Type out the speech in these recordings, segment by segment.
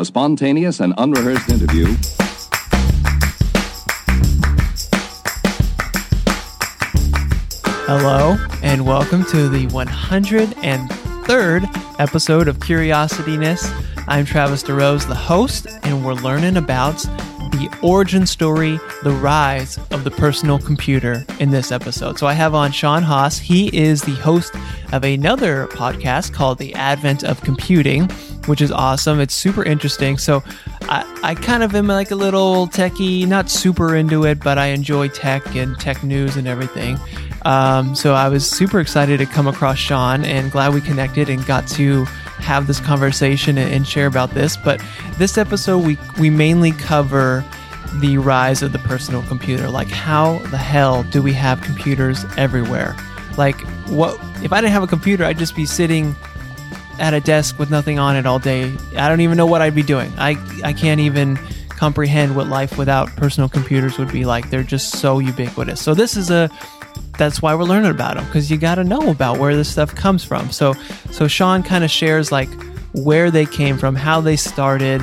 a spontaneous and unrehearsed interview. Hello, and welcome to the 103rd episode of Curiosityness. I'm Travis DeRose, the host, and we're learning about the origin story, the rise of the personal computer in this episode. So I have on Sean Haas. He is the host of another podcast called The Advent of Computing, which is awesome. It's super interesting. So I, I kind of am like a little techie, not super into it, but I enjoy tech and tech news and everything. Um, so I was super excited to come across Sean and glad we connected and got to have this conversation and, and share about this. But this episode, we, we mainly cover the rise of the personal computer. Like, how the hell do we have computers everywhere? Like, what if I didn't have a computer? I'd just be sitting at a desk with nothing on it all day. I don't even know what I'd be doing. I I can't even comprehend what life without personal computers would be like. They're just so ubiquitous. So this is a that's why we're learning about them because you got to know about where this stuff comes from. So so Sean kind of shares like where they came from, how they started,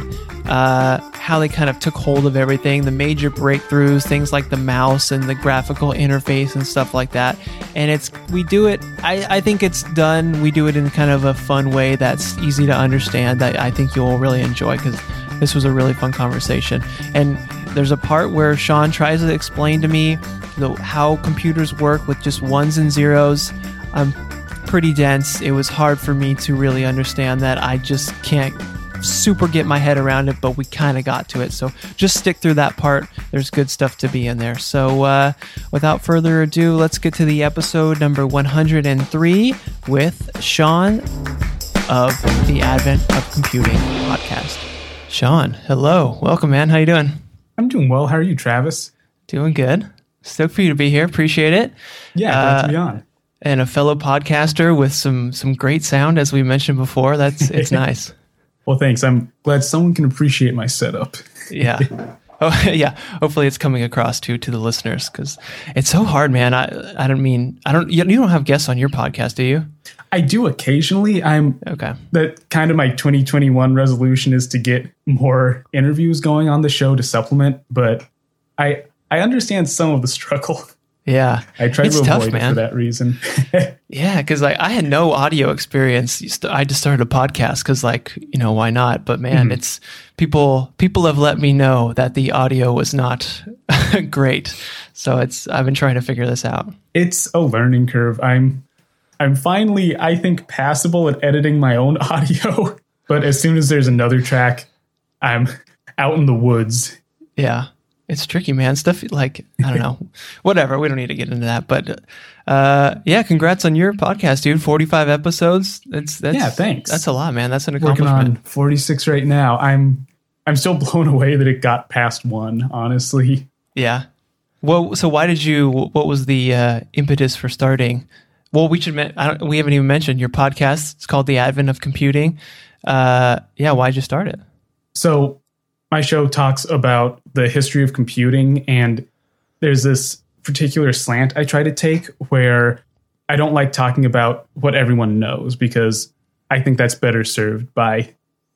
uh, how they kind of took hold of everything, the major breakthroughs, things like the mouse and the graphical interface and stuff like that. And it's we do it. I, I think it's done. We do it in kind of a fun way that's easy to understand. That I think you'll really enjoy because this was a really fun conversation. And there's a part where Sean tries to explain to me the, how computers work with just ones and zeros. I'm pretty dense. It was hard for me to really understand that. I just can't super get my head around it, but we kind of got to it. So just stick through that part. There's good stuff to be in there. So uh, without further ado, let's get to the episode number 103 with Sean of the Advent of Computing podcast. Sean, hello, welcome, man. How you doing? I'm doing well. How are you, Travis? Doing good. Stoked for you to be here. Appreciate it. Yeah, glad to be on. And a fellow podcaster with some some great sound, as we mentioned before. That's it's nice. Well, thanks. I'm glad someone can appreciate my setup. yeah. Oh yeah. Hopefully it's coming across too to the listeners because it's so hard, man. I I don't mean I don't you don't have guests on your podcast, do you? I do occasionally. I'm okay. That kind of my 2021 resolution is to get more interviews going on the show to supplement, but I I understand some of the struggle. Yeah, I try it's to tough, avoid man. it for that reason. yeah, because like I had no audio experience. I just started a podcast because, like, you know, why not? But man, mm-hmm. it's people. People have let me know that the audio was not great, so it's. I've been trying to figure this out. It's a learning curve. I'm. I'm finally, I think, passable at editing my own audio. But as soon as there's another track, I'm out in the woods. Yeah it's tricky, man. Stuff like I don't know, whatever. We don't need to get into that, but uh, yeah, congrats on your podcast, dude. Forty-five episodes. That's that's yeah, thanks. That's a lot, man. That's an accomplishment. Working on forty-six right now. I'm I'm still blown away that it got past one. Honestly. Yeah. Well, so why did you? What was the uh, impetus for starting? Well, we should. we haven't even mentioned your podcast. It's called The Advent of Computing. Uh, yeah, why'd you start it? So my show talks about the history of computing and there's this particular slant I try to take where I don't like talking about what everyone knows because I think that's better served by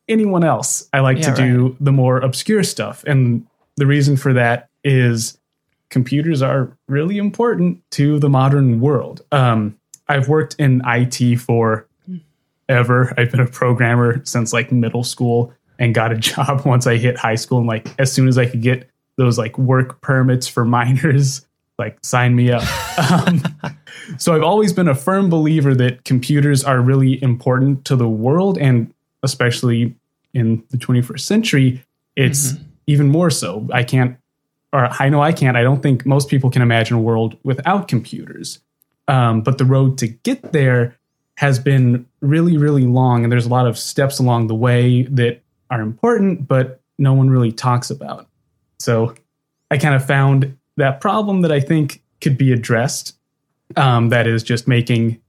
anyone else. I like yeah, to do right. the more obscure stuff. And the reason for that is computers are really important to the modern world. Um, I've worked in IT for ever. I've been a programmer since like middle school and got a job once I hit high school. And like as soon as I could get those like work permits for minors, like sign me up. um, so I've always been a firm believer that computers are really important to the world, and especially in the 21st century, it's mm-hmm. even more so. I can't, or I know I can't. I don't think most people can imagine a world without computers. Um, but the road to get there has been really, really long, and there's a lot of steps along the way that are important, but no one really talks about. So I kind of found that problem that I think could be addressed. Um, that is just making,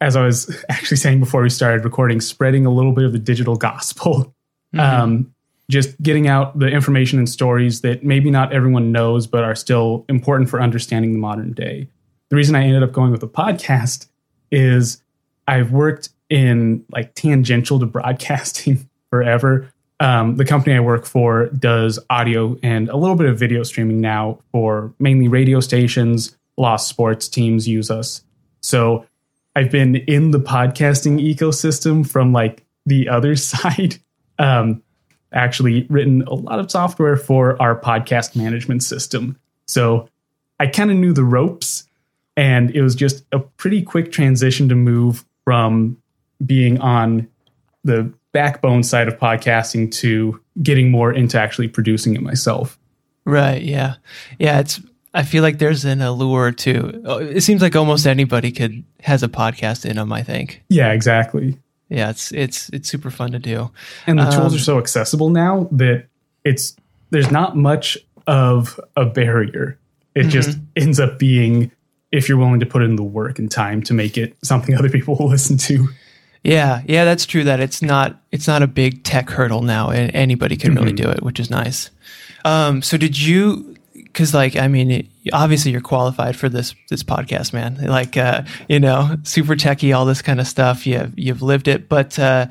as I was actually saying before we started recording, spreading a little bit of the digital gospel. Mm-hmm. Um, just getting out the information and stories that maybe not everyone knows, but are still important for understanding the modern day. The reason I ended up going with a podcast is I've worked in like tangential to broadcasting forever. um, the company I work for does audio and a little bit of video streaming now for mainly radio stations. Lost sports teams use us. So I've been in the podcasting ecosystem from like the other side. Um, actually written a lot of software for our podcast management system. So I kind of knew the ropes and it was just a pretty quick transition to move from being on the backbone side of podcasting to getting more into actually producing it myself. Right. Yeah. Yeah. It's, I feel like there's an allure to, it seems like almost anybody could, has a podcast in them, I think. Yeah, exactly. Yeah. It's, it's, it's super fun to do. And the tools Um, are so accessible now that it's, there's not much of a barrier. It just ends up being if you're willing to put in the work and time to make it something other people will listen to. Yeah. Yeah. That's true that it's not, it's not a big tech hurdle now and anybody can really do it, which is nice. Um, so did you, cause like, I mean, it, obviously you're qualified for this, this podcast, man. Like, uh, you know, super techie, all this kind of stuff. You've, you've lived it, but, uh,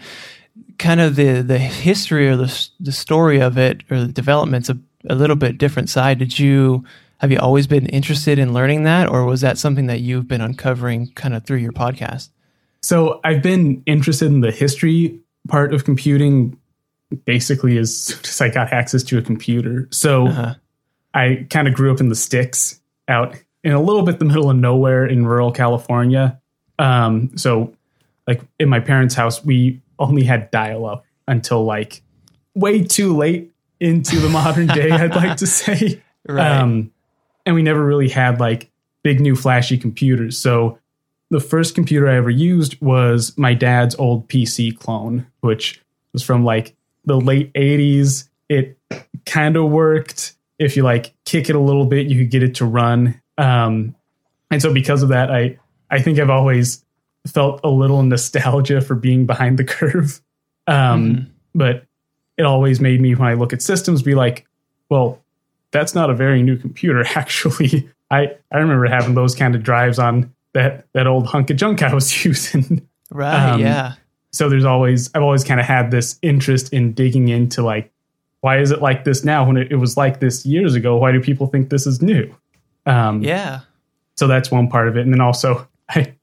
kind of the, the history or the, the story of it or the development's a, a little bit different side. Did you, have you always been interested in learning that or was that something that you've been uncovering kind of through your podcast? So I've been interested in the history part of computing basically as soon as I got access to a computer. So Uh-huh. I kind of grew up in the sticks out in a little bit the middle of nowhere in rural California. Um, so like in my parents' house, we only had dial up until like way too late into the modern day, I'd like to say. Right. Um, and we never really had like big new flashy computers. So the first computer I ever used was my dad's old PC clone, which was from like the late 80s. It kind of worked. If you like kick it a little bit, you could get it to run. Um, and so because of that, I I think I've always felt a little nostalgia for being behind the curve. Um, But it always made me, when I look at systems, be like, well, that's not a very new computer. Actually, I I remember having those kind of drives on that that old hunk of junk I was using. right. um, yeah. so there's always I've always kind of had this interest in digging into like why is it like this now when it, it was like this years ago? Why do people think this is new? Um, Yeah. so that's one part of it, and then also I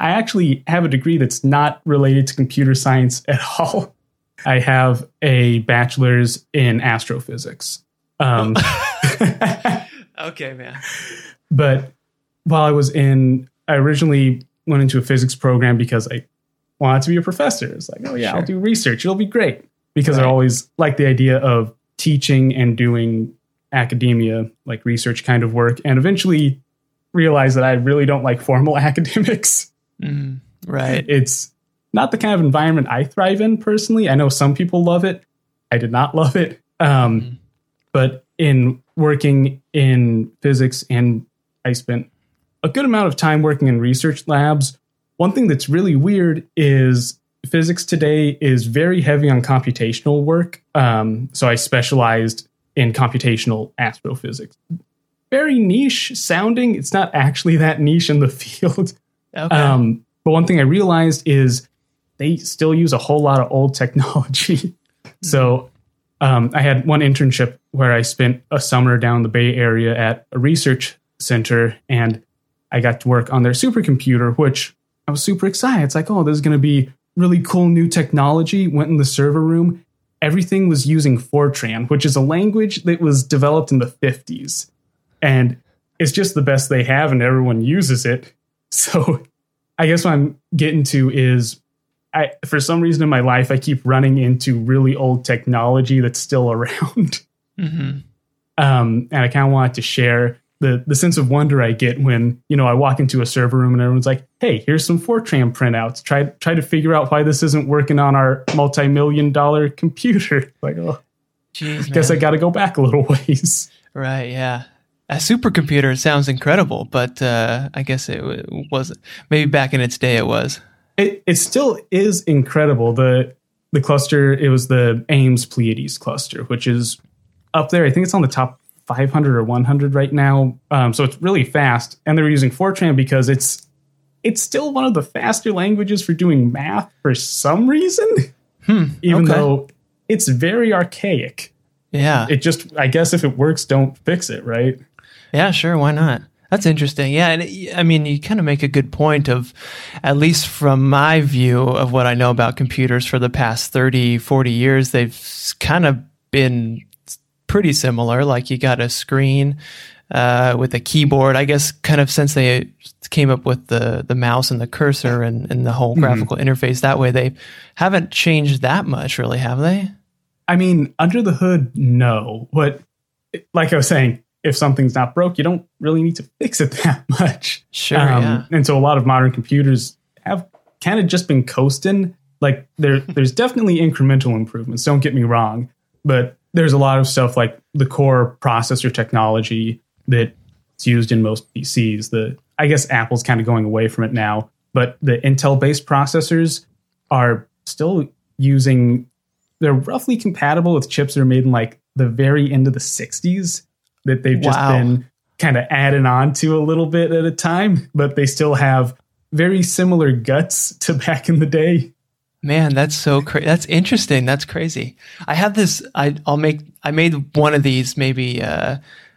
I actually have a degree that's not related to computer science at all. I have a bachelor's in astrophysics. Um, Okay, man. but while I was in, I originally went into a physics program because I wanted to be a professor. It's like, oh yeah, I'll do research. It'll be great because I always liked the idea of teaching and doing academia, like research kind of work, and eventually realized that I really don't like formal academics. Mm, right. It's not the kind of environment I thrive in personally. I know some people love it. I did not love it. Um, Mhm. But in working in physics, and I spent a good amount of time working in research labs. One thing that's really weird is physics today is very heavy on computational work. Um, so I specialized in computational astrophysics. Very niche sounding. It's not actually that niche in the field. Okay. Um, but one thing I realized is they still use a whole lot of old technology. so um, I had one internship where I spent a summer down the Bay Area at a research center, and I got to work on their supercomputer, which I was super excited. It's like, oh, this is going to be really cool new technology. Went in the server room. Everything was using Fortran, which is a language that was developed in the 50s. And it's just the best they have, and everyone uses it. So I guess what I'm getting to is I for some reason in my life I keep running into really old technology that's still around. hmm Um, and I kind of wanted to share the the sense of wonder I get when, you know, I walk into a server room and everyone's like, "Hey, here's some Fortran printouts. Try try to figure out why this isn't working on our multi-million dollar computer." Like, oh, Jeez, guess I got to go back a little ways. right. Yeah. A supercomputer sounds incredible, but uh, I guess it w- wasn't. Maybe back in its day, it was. it, it still is incredible. The the cluster it was the Ames Pleiades cluster, which is up there. I think it's on the top 500 or 100 right now. Um, so it's really fast, and they're using Fortran because it's it's still one of the faster languages for doing math for some reason. Hmm. Even okay. though it's very archaic. Yeah. It just, I guess, if it works, don't fix it, right? Yeah, sure. Why not? That's interesting. Yeah. And it- I mean, you kind of make a good point of, at least from my view of what I know about computers for the past 30, 40 years, they've kind of been pretty similar. Like you got a screen uh, with a keyboard. I guess kind of since they came up with the, the mouse and the cursor and, and the whole graphical interface that way, they haven't changed that much, really, have they? I mean, under the hood, no. But like I was saying, if something's not broke, you don't really need to fix it that much. Sure. Um, yeah. And so a lot of modern computers have kind of just been coasting. Like there, there's definitely incremental improvements. Don't get me wrong, but there's a lot of stuff like the core processor technology that's used in most PCs. The I guess Apple's kind of going away from it now, but the Intel-based processors are still using. They're roughly compatible with chips that are made in like the very end of the 60s that they've just Wow. been kind of adding on to a little bit at a time, but they still have very similar guts to back in the day. Man, that's so crazy. That's interesting. That's crazy. I have this. I I'll make. I made one of these maybe. Uh,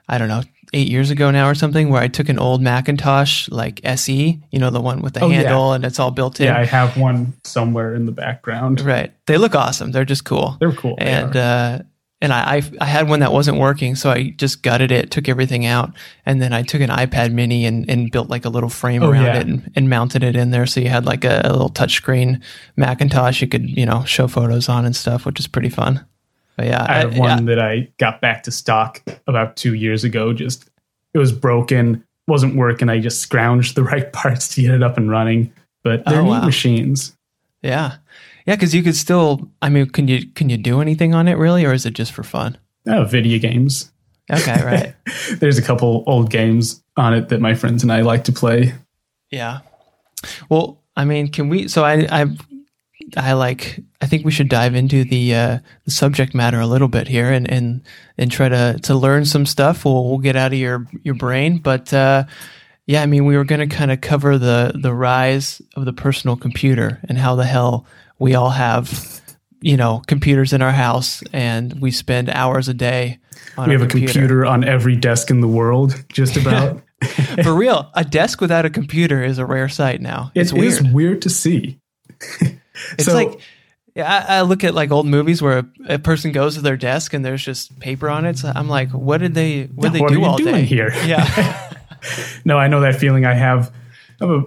I don't know, eight years ago now or something, where I took an old Macintosh like SE, you know, the one with the Oh, yeah. handle and it's all built in. Yeah, I have one somewhere in the background. Right. They look awesome. They're just cool. They're cool. And are. uh, and I, I I had one that wasn't working, so I just gutted it, took everything out, and then I took an iPad Mini and, and built like a little frame Oh, around yeah. it and, and mounted it in there, so you had like a, a little touchscreen Macintosh you could you know show photos on and stuff, which is pretty fun. But yeah, I have yeah. one that I got back to stock about two years ago. Just it was broken, wasn't working. I just scrounged the right parts to get it up and running. But they're Oh, neat wow. machines. Yeah, yeah, because you could still. I mean, can you can you do anything on it really, or is it just for fun? Oh, video games. Okay, right. There's a couple old games on it that my friends and I like to play. yeah. Well, I mean, can we? So I I I like. I think we should dive into the uh, the subject matter a little bit here and and and try to to learn some stuff. We'll we'll get out of your your brain, but. uh yeah, I mean, we were going to kind of cover the the rise of the personal computer and how the hell we all have, you know, computers in our house, and we spend hours a day on We have a computer on every desk in the world, just about. For real, a desk without a computer is a rare sight now. It's It weird. is weird to see. It's So- like yeah, I, I look at like old movies where a, a person goes to their desk and there's just paper on it. So I'm like, what did they what did they what do all doing day here? Yeah, No, I know that feeling. I have, I have a,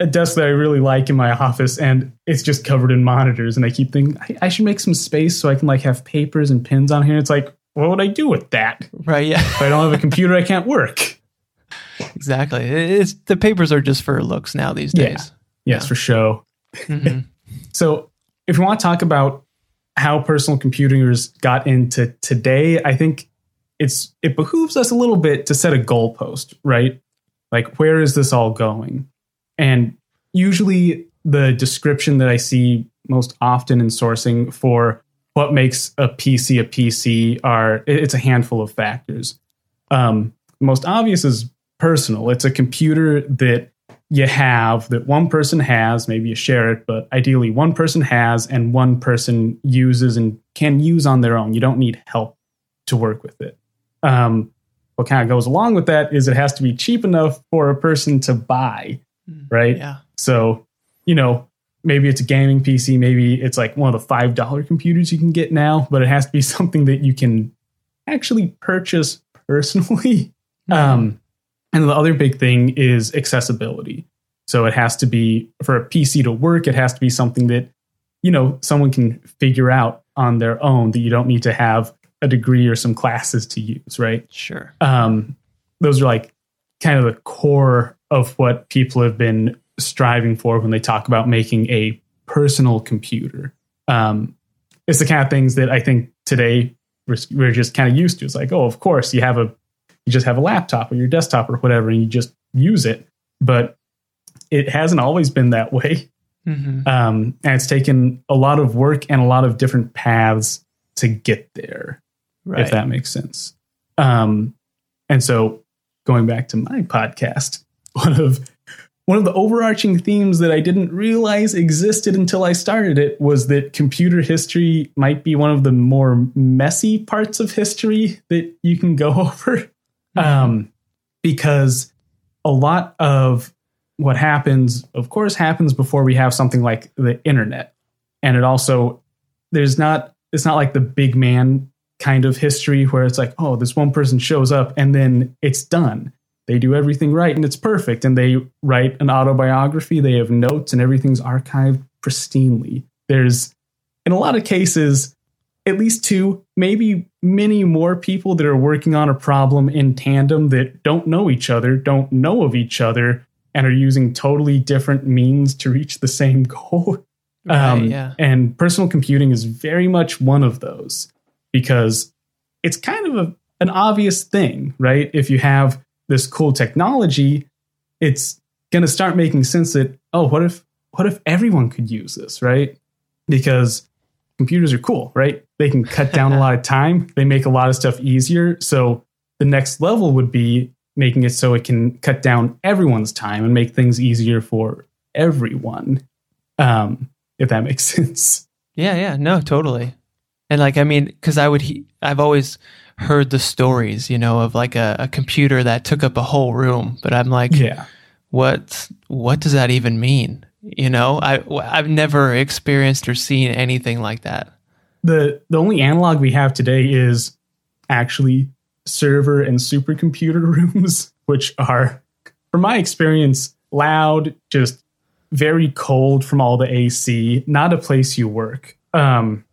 a desk that I really like in my office, and it's just covered in monitors. And I keep thinking I, I should make some space so I can like have papers and pins on here. It's like, what would I do with that? right. Yeah, If I don't have a computer, I can't work. exactly. It's the papers are just for looks now these Yeah. days. Yes, for show. Mhm. So, if you want to talk about how personal computers got into today, I think it's it behooves us a little bit to set a goalpost, right? Like, where is this all going? And usually, the description that I see most often in sourcing for what makes a PC a PC are it's a handful of factors. Um, most obvious is personal. It's a computer that you have that one person has, maybe you share it, but ideally one person has and one person uses and can use on their own. You don't need help to work with it. Um, what kind of goes along with that is it has to be cheap enough for a person to buy, right? Yeah, So, you know, maybe it's a gaming PC, maybe it's like one of the $5 computers you can get now, but it has to be something that you can actually purchase personally. Um, and the other big thing is accessibility. So it has to be for a PC to work, it has to be something that, you know, someone can figure out on their own that you don't need to have a degree or some classes to use, right? sure. um, those are like kind of the core of what people have been striving for when they talk about making a personal computer. Um, it's the kind of things that I think today we're, we're just kind of used to. It's like, oh, of course, you have a you just have a laptop or your desktop or whatever, and you just use it. But it hasn't always been that way, hmm um, and it's taken a lot of work and a lot of different paths to get there Right. if that makes sense. Um, and so going back to my podcast, one of one of the overarching themes that I didn't realize existed until I started it was that computer history might be one of the more messy parts of history that you can go over. Um, because a lot of what happens, of course, happens before we have something like the internet. And it also, there's not, it's not like the big man kind of history where it's like, oh, this one person shows up and then it's done. They do everything right and it's perfect. And they write an autobiography, they have notes, and everything's archived pristinely. There's, in a lot of cases, at least two, maybe many more people that are working on a problem in tandem that don't know each other, don't know of each other, and are using totally different means to reach the same goal. Right, um, yeah. And personal computing is very much one of those because it's kind of a, an obvious thing, right? If you have this cool technology, it's going to start making sense that oh, what if what if everyone could use this, right? Because computers are cool, right? They can cut down a lot of time. They make a lot of stuff easier. So the next level would be making it so it can cut down everyone's time and make things easier for everyone. Um, if that makes sense. Yeah, yeah, no, totally. And like, I mean, because I would, he- I've always heard the stories, you know, of like a, a computer that took up a whole room. But I'm like, Yeah. what, what does that even mean? You know, I, I've never experienced or seen anything like that. the the only analog we have today is actually server and supercomputer rooms, which are, from my experience, loud, just very cold from all the AC, not a place you work. Um,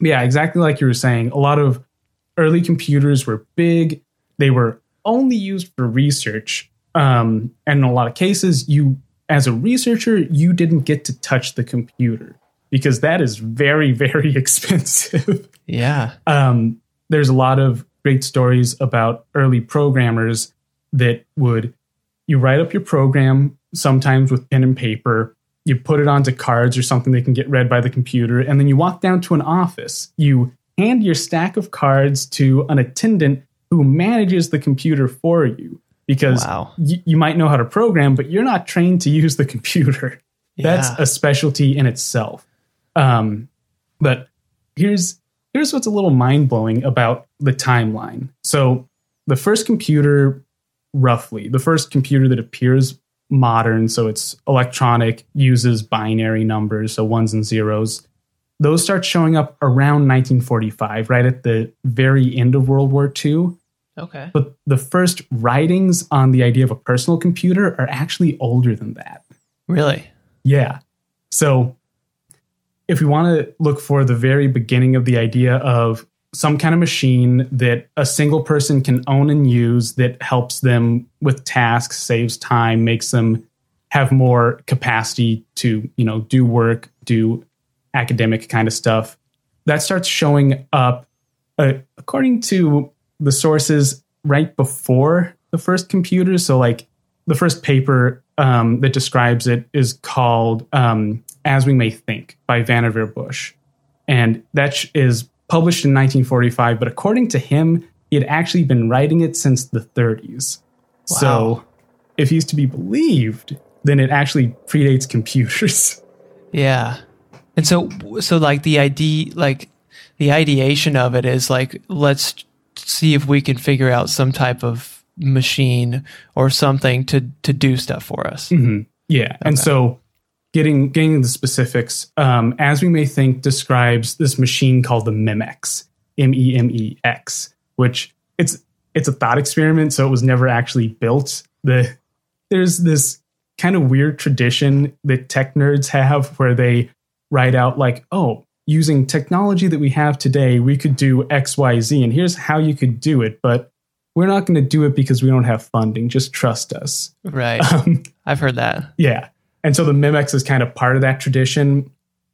yeah, exactly like you were saying. A lot of early computers were big. They were only used for research. Um, and in a lot of cases, you, as a researcher, you didn't get to touch the computer because that is very, very expensive. Yeah. um, there's a lot of great stories about early programmers that would you write up your program sometimes with pen and paper you put it onto cards or something that can get read by the computer and then you walk down to an office you hand your stack of cards to an attendant who manages the computer for you because Wow. y- you might know how to program but you're not trained to use the computer that's Yeah. a specialty in itself um, but here's here's what's a little mind blowing about the timeline. So the first computer, roughly, the first computer that appears modern, so it's electronic, uses binary numbers, so ones and zeros. Those start showing up around 1945, right at the very end of World War II. Okay. But the first writings on the idea of a personal computer are actually older than that. Really? Yeah. So if we want to look for the very beginning of the idea of some kind of machine that a single person can own and use that helps them with tasks, saves time, makes them have more capacity to, you know, do work, do academic kind of stuff. That starts showing up uh, according to the sources right before the first computers. So, like the first paper um, that describes it is called um, "As We May Think" by Vannevar Bush, and that sh- is published in 1945. But according to him, he had actually been writing it since the 30s. So, if he's to be believed, then it actually predates computers. Yeah. And so, so like the idea, like the ideation of it is like, let's see if we can figure out some type of machine or something to, to do stuff for us. Yeah, and so getting getting into the specifics, um, as we may think, describes this machine called the Memex, M E M E X, which it's it's a thought experiment, so it was never actually built. The there's this kind of weird tradition that tech nerds have where they write out like, oh, using technology that we have today, we could do X, Y, Z, and here's how you could do it, but we're not going to do it because we don't have funding. Just trust us. Right. Um, I've heard that. yeah. And so the Memex is kind of part of that tradition.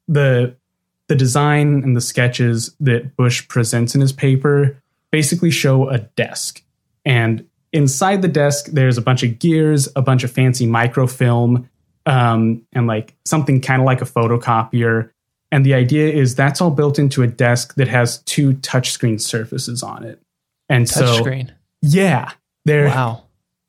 The the design and the sketches that Bush presents in his paper basically show a desk. And inside the desk, there's a bunch of gears, a bunch of fancy microfilm, um, and like something kind of like a photocopier. And the idea is that's all built into a desk that has two touchscreen surfaces on it. And so, Touchscreen. yeah, there Wow.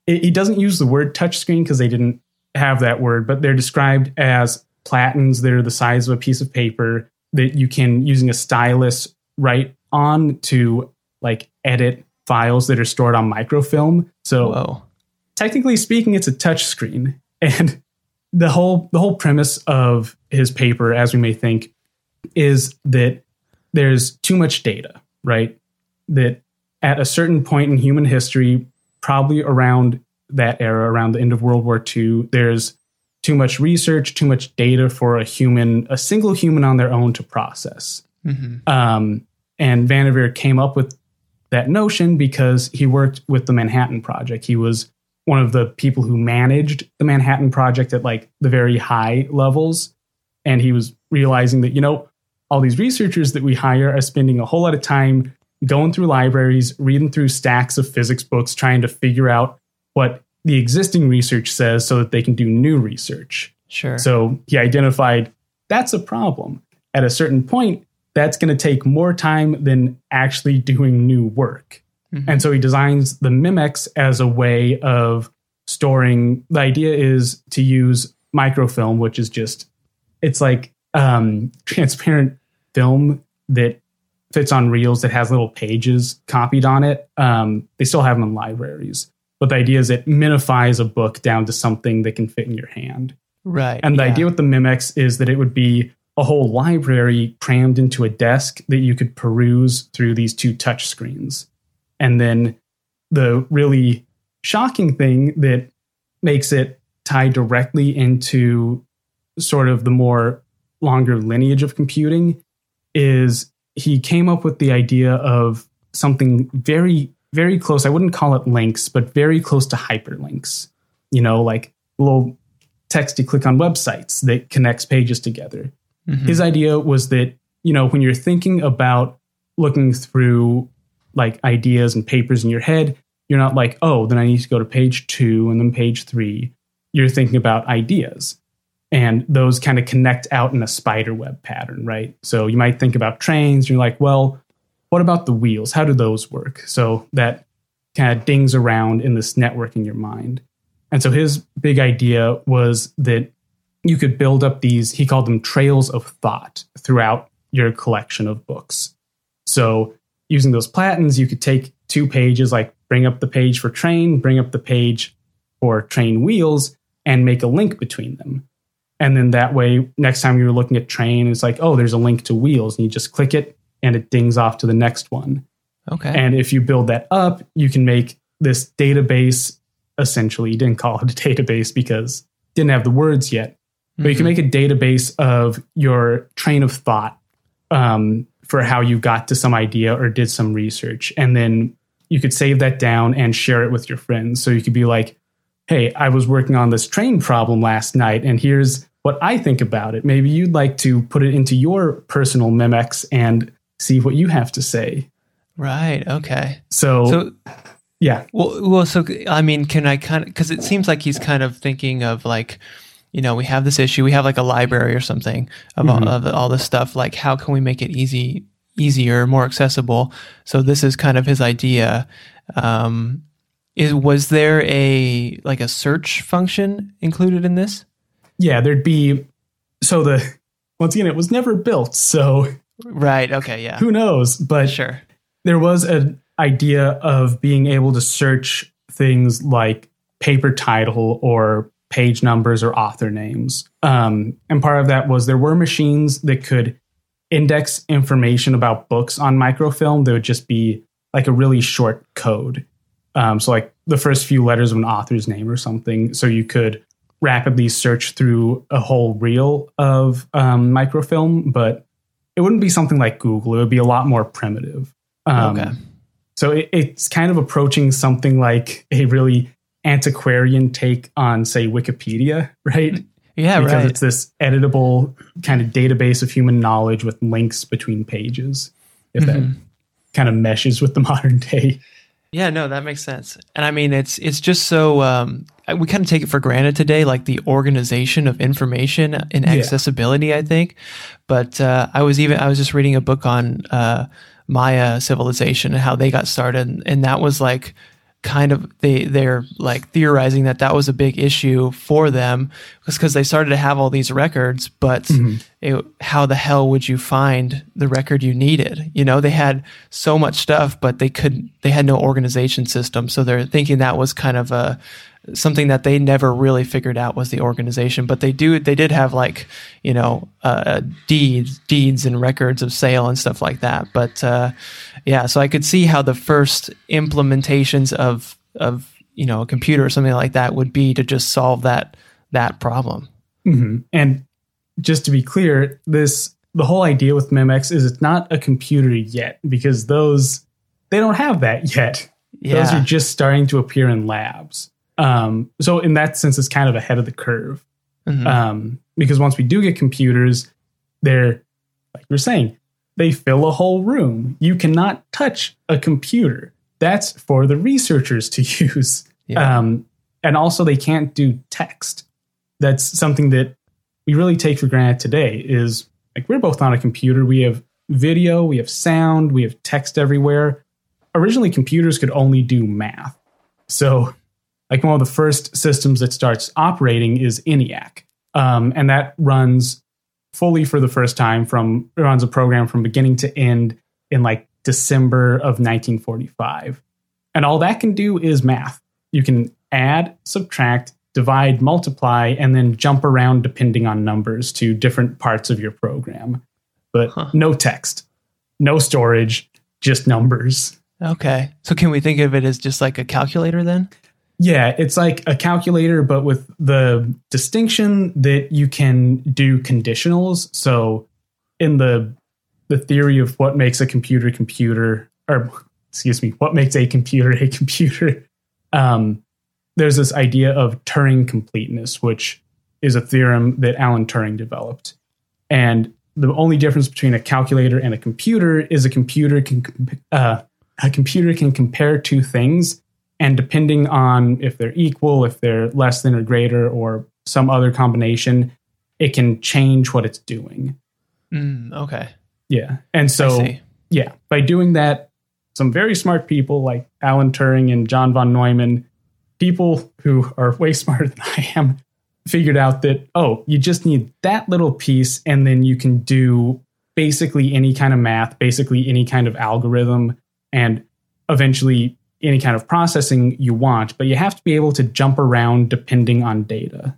it, he doesn't use the word touchscreen because they didn't have that word, but they're described as platens that are the size of a piece of paper that you can, using a stylus, write on to like edit files that are stored on microfilm. So Whoa. technically speaking, it's a touch screen. And the whole the whole premise of his paper, as we may think, is that there's too much data, right? That at a certain point in human history, probably around that era, around the end of World War II, there's too much research, too much data for a human, a single human on their own to process. Mhm. Um, and Vannevar came up with that notion because he worked with the Manhattan Project. He was one of the people who managed the Manhattan Project at like the very high levels. And he was realizing that, you know, all these researchers that we hire are spending a whole lot of time going through libraries, reading through stacks of physics books, trying to figure out what the existing research says so that they can do new research. Sure. So he identified that's a problem. At a certain point, that's going to take more time than actually doing new work. Mhm. And so he designs the Memex as a way of storing. The idea is to use microfilm, which is just, it's like um, transparent film that fits on reels that has little pages copied on it. Um, they still have them in libraries. But the idea is it minifies a book down to something that can fit in your hand. right. And the yeah. idea with the Memex is that it would be a whole library crammed into a desk that you could peruse through these two touch screens. And then the really shocking thing that makes it tie directly into sort of the more longer lineage of computing is he came up with the idea of something very, very close. I wouldn't call it links, but very close to hyperlinks. You know, like little text you click on websites that connects pages together. Mhm. His idea was that, you know, when you're thinking about looking through like ideas and papers in your head, you're not like, oh, then I need to go to page two and then page three. You're thinking about ideas. And those kind of connect out in a spider web pattern, right? So you might think about trains, you're like, well, what about the wheels? How do those work? So that kind of dings around in this network in your mind. And so his big idea was that you could build up these, he called them trails of thought throughout your collection of books. So using those platens, you could take two pages, like bring up the page for train, bring up the page for train wheels, and make a link between them. And then that way, next time you're looking at train, it's like, oh, there's a link to wheels, and you just click it and it dings off to the next one. okay. And if you build that up, you can make this database essentially. You didn't call it a database because didn't have the words yet, but you can make a database of your train of thought um, for how you got to some idea or did some research. And then you could save that down and share it with your friends. So you could be like, hey, I was working on this train problem last night, and here's what I think about it. Maybe you'd like to put it into your personal Memex and see what you have to say. right. Okay. So, So yeah, Well, well, so I mean, can I kind of because it seems like he's kind of thinking of like, you know, we have this issue, we have like a library or something of, all, of all this stuff. Like, how can we make it easy, easier, more accessible? So this is kind of his idea. Um, is was there a like a search function included in this? yeah, there'd be so the once again, it was never built, so Right. Okay. Yeah. who knows? But Sure. there was an idea of being able to search things like paper title or page numbers or author names. Um, and part of that was there were machines that could index information about books on microfilm that would just be like a really short code. Um, so, like the first few letters of an author's name or something. So you could rapidly search through a whole reel of um, microfilm, but it wouldn't be something like Google. It would be a lot more primitive. Um, Okay. So it, it's kind of approaching something like a really antiquarian take on, say, Wikipedia, right? Yeah. because right. it's this editable kind of database of human knowledge with links between pages. If Mm-hmm. that kind of meshes with the modern day. Yeah, no, that makes sense. And I mean, it's it's just so um, we kind of take it for granted today, like the organization of information and accessibility. I think, but uh, I was even I was just reading a book on uh, Maya civilization and how they got started, and that was like kind of they they're like theorizing that that was a big issue for them because they started to have all these records but Mm-hmm. it, how the hell would you find the record you needed you know they had so much stuff but they could they had no organization system so they're thinking that was kind of a something that they never really figured out was the organization but they do they did have like you know uh, deeds deeds and records of sale and stuff like that but uh, yeah so i could see how the first implementations of of you know a computer or something like that would be to just solve that that problem hmm And just to be clear, this the whole idea with Memex is it's not a computer yet because those they don't have that yet. Those are just starting to appear in labs. Um, so in that sense, it's kind of ahead of the curve. Mhm. Um, because once we do get computers, they're like you're saying, they fill a whole room. You cannot touch a computer. That's for the researchers to use. Yeah. Um, and also, they can't do text. That's something that we really take for granted today. Is like we're both on a computer. We have video, we have sound, we have text everywhere. Originally, computers could only do math. So, like one of the first systems that starts operating is ENIAC, um, and that runs fully for the first time from it runs a program from beginning to end in like December of 1945. And all that can do is math. You can add, subtract, divide, multiply, and then jump around depending on numbers to different parts of your program. But Huh. no text, no storage, just numbers. okay so can we think of it as just like a calculator then Yeah, it's like a calculator, but with the distinction that you can do conditionals. So, in the the theory of what makes a computer computer, or excuse me, what makes a computer a computer, um, there's this idea of Turing completeness, which is a theorem that Alan Turing developed, and the only difference between a calculator and a computer is a computer can uh, a computer can compare two things and depending on if they're equal, if they're less than or greater, or some other combination, it can change what it's doing. mm, okay Yeah. And so, yeah, by doing that, some very smart people like Alan Turing and John von Neumann, people who are way smarter than I am, figured out that, oh, you just need that little piece, and then you can do basically any kind of math, basically any kind of algorithm, and eventually any kind of processing you want. But you have to be able to jump around depending on data.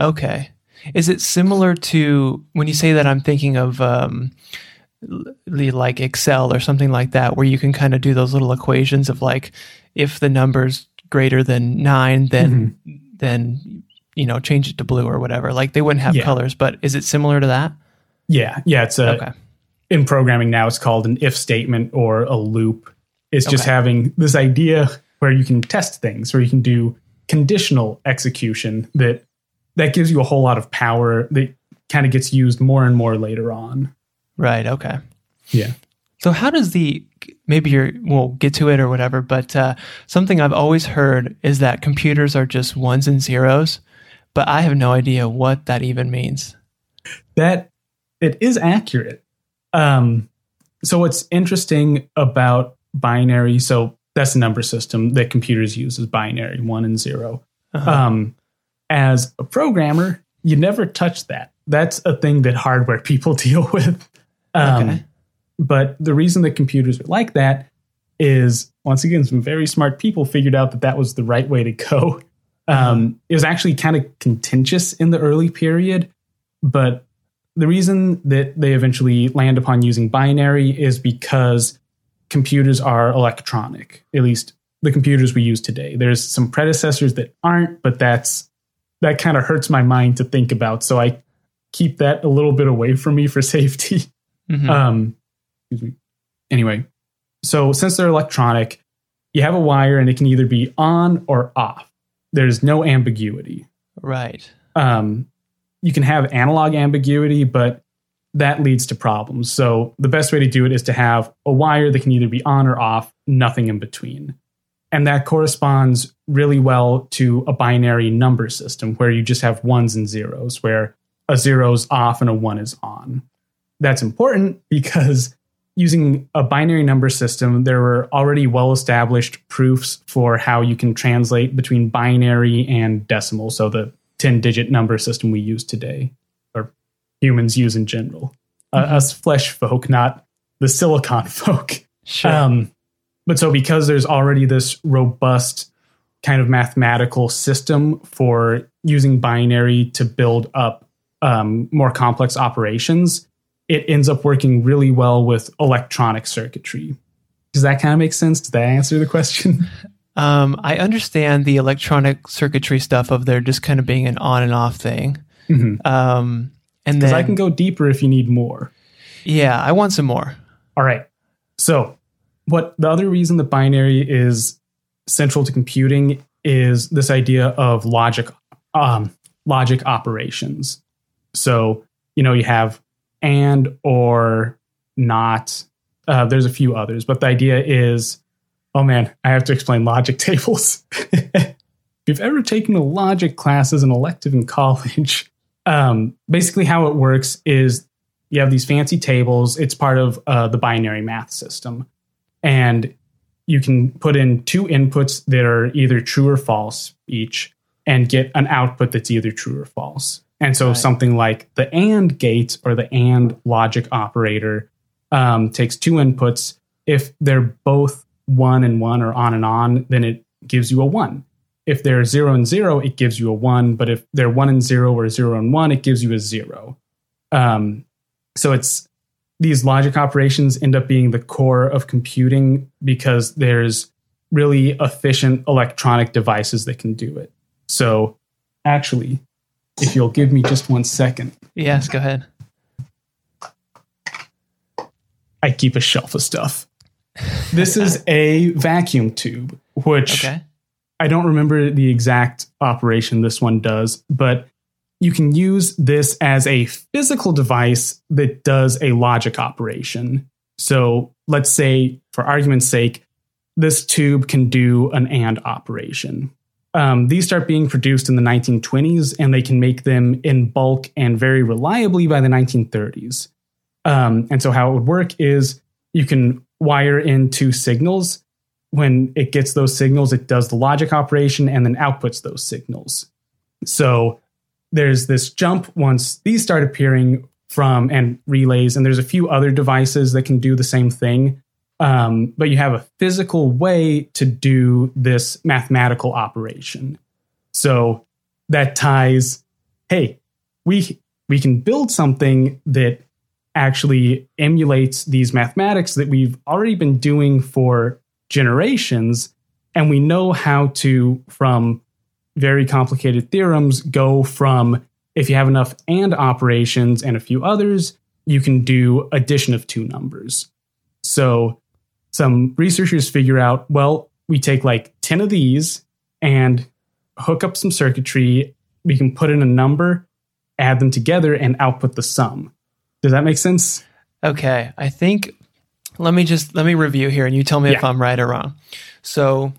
Okay. Is it similar to when you say that I'm thinking of um, like Excel or something like that, where you can kind of do those little equations of like if the number's greater than nine, then then you know change it to blue or whatever. Like they wouldn't have Yeah. colors, but is it similar to that? Yeah. Yeah. It's a, okay. in programming now it's called an if statement or a loop. It's just having this idea where you can test things, where you can do conditional execution that that gives you a whole lot of power that kind of gets used more and more later on. Right. Okay. Yeah. So how does the maybe you're we'll get to it or whatever, but uh, something I've always heard is that computers are just ones and zeros, but I have no idea what that even means. That it is accurate. Um, so what's interesting about binary, so that's the number system that computers use is binary, one and 0 Uh-huh. Um, as a programmer, you never touch that. That's a thing that hardware people deal with. Um, Okay. But the reason that computers are like that is, once again, some very smart people figured out that that was the right way to go. Um, it was actually kind of contentious in the early period, but the reason that they eventually land upon using binary is because computers are electronic, at least the computers we use today. There's some predecessors that aren't, but that's that kind of hurts my mind to think about. So I keep that a little bit away from me for safety. Mhm. Um, excuse me. Anyway, so since they're electronic, you have a wire and it can either be on or off. There's no ambiguity. right. Um, you can have analog ambiguity, but that leads to problems. So the best way to do it is to have a wire that can either be on or off, nothing in between. And that corresponds really well to a binary number system where you just have ones and zeros, where a zero is off and a one is on. That's important because using a binary number system, there were already well established proofs for how you can translate between binary and decimal. So the 10 digit number system we use today, humans use in general. Uh, us flesh folk, not the silicon folk. Sure. Um, but so because there's already this robust kind of mathematical system for using binary to build up um, more complex operations, it ends up working really well with electronic circuitry. Does that kind of make sense? Did that answer the question? Um, I understand the electronic circuitry stuff of there just kind of being an on and off thing. Mhm. Um, and Because then I can go deeper if you need more. yeah, I want some more. All right. So, what the other reason that binary is central to computing is this idea of logic um, logic operations. So, you know, you have and or not. Uh, there's a few others, but the idea is, oh man, I have to explain logic tables. if you've ever taken a logic class as an elective in college, um, basically how it works is you have these fancy tables. It's part of uh, the binary math system. And you can put in two inputs that are either true or false each and get an output that's either true or false. And so Right. something like the AND gate or the AND logic operator um, takes two inputs. If they're both one and one or on and on, then it gives you a one. If they're zero and zero, it gives you a one. But if they're one and zero or zero and one, it gives you a zero. Um, so it's these logic operations end up being the core of computing because there's really efficient electronic devices that can do it. So actually, if you'll give me just one second, Yes, go ahead. I keep a shelf of stuff. This is a vacuum tube, which Okay. I don't remember the exact operation this one does, but you can use this as a physical device that does a logic operation. So let's say, for argument's sake, this tube can do an AND operation. Um, these start being produced in the 1920s, and they can make them in bulk and very reliably by the 1930s. Um, and so, how it would work is you can wire in two signals. When it gets those signals, it does the logic operation and then outputs those signals. So, there's this jump once these start appearing from and relays, and there's a few other devices that can do the same thing. Um, but you have a physical way to do this mathematical operation. So that ties, hey, we we can build something that actually emulates these mathematics that we've already been doing for generations, and we know how to from very complicated theorems go from if you have enough and operations and a few others, you can do addition of two numbers. So some researchers figure out, well, we take like 10 of these and hook up some circuitry. We can put in a number, add them together, and output the sum. Does that make sense? Okay, I think let me just let me review here and you tell me if I'm right or wrong. So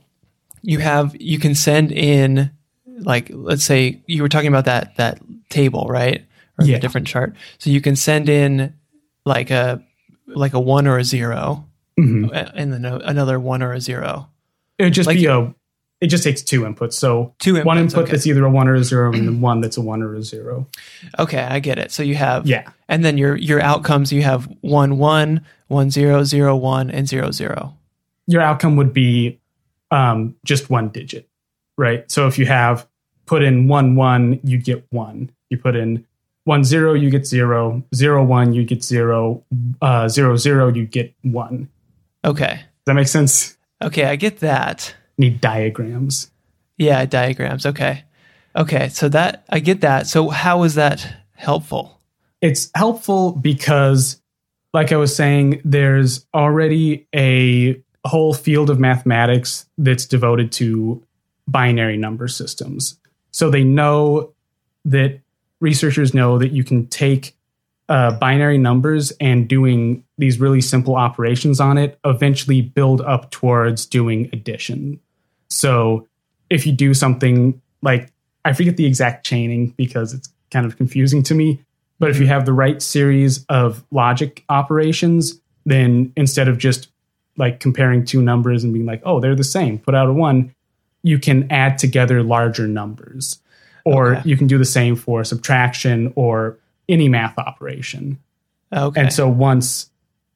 you have you can send in like let's say you were talking about that that table, right? Or Yeah. the different chart. So you can send in like a like a 1 or a 0 Mhm. uh, and then a- another 1 or a 0. It would just Like- be a. It just takes two inputs. So Two one input okay. that's either a one or a zero, and then one that's a one or a zero. Okay, I get it. So you have Yeah. and then your your outcomes you have 1 1, 1 0, 0 1 and 0 0. your outcome would be um, just one digit, right? So if you have put in one one, you get one. You put in one zero, you get zero. Zero one, you get zero. Uh, zero zero, you get one. Okay. Does that makes sense? Okay, I get that. Need diagrams. Yeah, diagrams. Okay. Okay, so that I get that. So how is that helpful? It's helpful because, like I was saying, there's already a whole field of mathematics that's devoted to binary number systems. So they know that researchers know that you can take uh, binary numbers and doing these really simple operations on it eventually build up towards doing addition. So if you do something like, I forget the exact chaining because it's kind of confusing to me, but if you have the right series of logic operations, then instead of just like comparing two numbers and being like, oh, they're the same, put out a one, you can add together larger numbers. Or Okay. you can do the same for subtraction or any math operation. Okay. And so once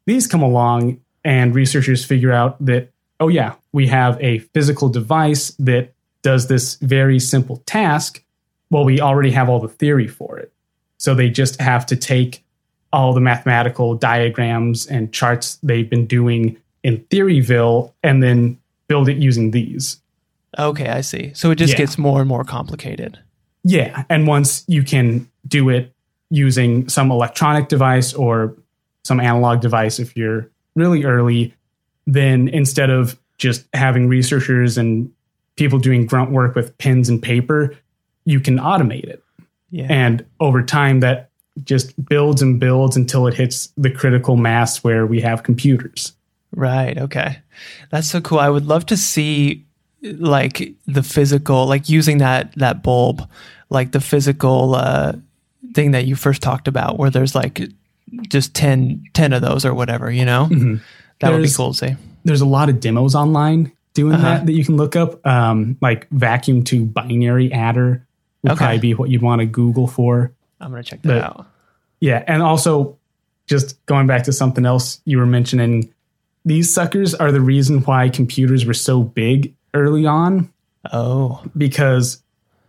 these come along and researchers figure out that, oh, yeah, we have a physical device that does this very simple task, well, we already have all the theory for it. So they just have to take all the mathematical diagrams and charts they've been doing in Theoryville and then build it using these. okay, I see. So it just Yeah. gets more and more complicated. Yeah. And once you can do it using some electronic device or some analog device, if you're really early, then instead of just having researchers and people doing grunt work with pens and paper, you can automate it. Yeah. And over time, that just builds and builds until it hits the critical mass where we have computers. Right. Okay. That's so cool. I would love to see like the physical, like using that that bulb, like the physical uh, thing that you first talked about, where there's like just 10, 10 of those or whatever. You know, that would be Mm-hmm. Cool to see. there's a lot of demos online doing Uh-huh. that that you can look up. Um, like vacuum tube binary adder would Okay. probably be what you'd want to Google for. I'm gonna check that But- out. Yeah, and also just going back to something else you were mentioning, these suckers are the reason why computers were so big early on Oh, because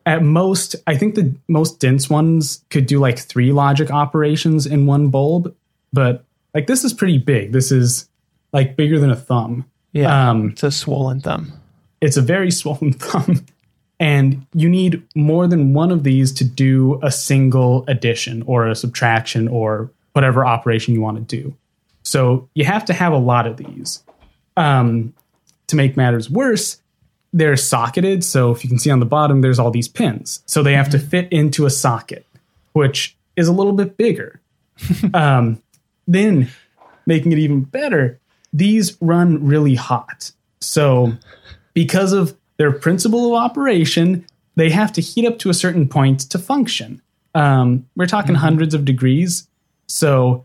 at most, I think the most dense ones could do like three logic operations in one bulb, but like this is pretty big. This is like bigger than a thumb. yeah. Um, it's a swollen thumb. it's a very swollen thumb and you need more than one of these to do a single addition or a subtraction or whatever operation you want to do so you have to have a lot of these um, to make matters worse they're socketed so if you can see on the bottom there's all these pins so they have to fit into a socket which is a little bit bigger um, then making it even better these run really hot so because of their principle of operation, they have to heat up to a certain point to function. Um, we're talking hundreds of degrees. So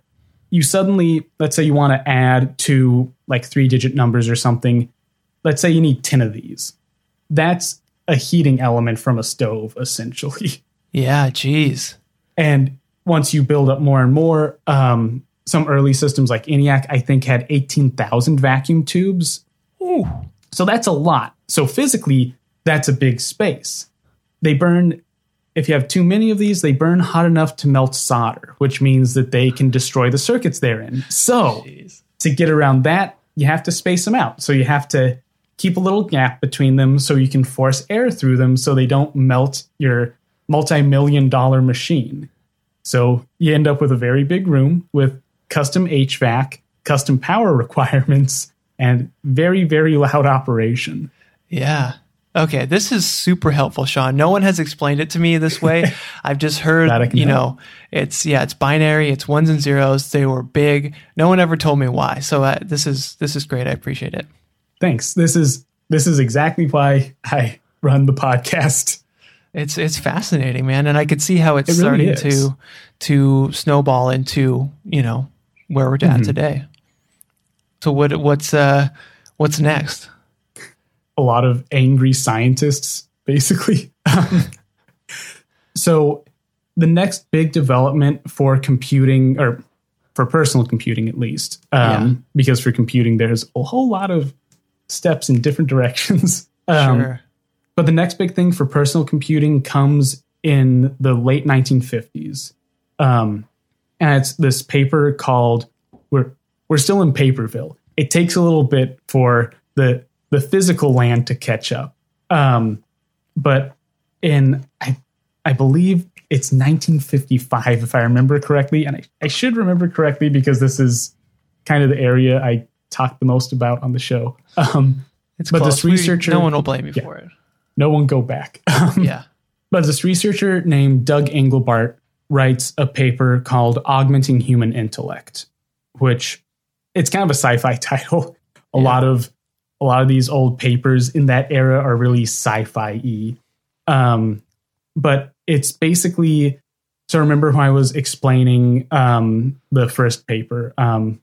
you suddenly, let's say you want to add two like three digit numbers or something. Let's say you need 10 of these. That's a heating element from a stove, essentially. Yeah. Geez. And once you build up more and more, um, some early systems like ENIAC, I think, had 18,000 vacuum tubes. Ooh. So that's a lot. So physically, that's a big space. They burn, if you have too many of these, they burn hot enough to melt solder, which means that they can destroy the circuits they're in. So Jeez. to get around that, you have to space them out. So you have to keep a little gap between them so you can force air through them so they don't melt your multi million dollar machine. So you end up with a very big room with custom HVAC, custom power requirements, and very, very loud operation. Yeah. Okay, this is super helpful, Sean. No one has explained it to me this way. I've just heard, you help. know, it's yeah, it's binary, it's ones and zeros. They were big. No one ever told me why. So uh, this is this is great. I appreciate it. Thanks. This is this is exactly why I run the podcast. It's it's fascinating, man, and I could see how it's It really starting is. to to snowball into you know where we're at Mm-hmm. today. So what what's uh what's next? a lot of angry scientists, basically. Um, so, the next big development for computing, or for personal computing at least, um, Yeah. because for computing, there's a whole lot of steps in different directions. Um, sure. But the next big thing for personal computing comes in the late 1950s. Um, and it's this paper called we're we're still in Paperville. It takes a little bit for the the physical land to catch up. Um, but in I I believe it's 1955 if I remember correctly, and I, I should remember correctly because this is kind of the area I talk the most about on the show. Um, It's but close. this We- researcher- no one will blame you Yeah. for it. no one go back. Um, Yeah. But this researcher named Doug Engelbart writes a paper called Augmenting Human Intellect, which it's kind of a sci-fi title. A Yeah. lot of a lot of these old papers in that era are really sci-fi-y. Um, but it's basically so remember when I was explaining um, the first paper, um,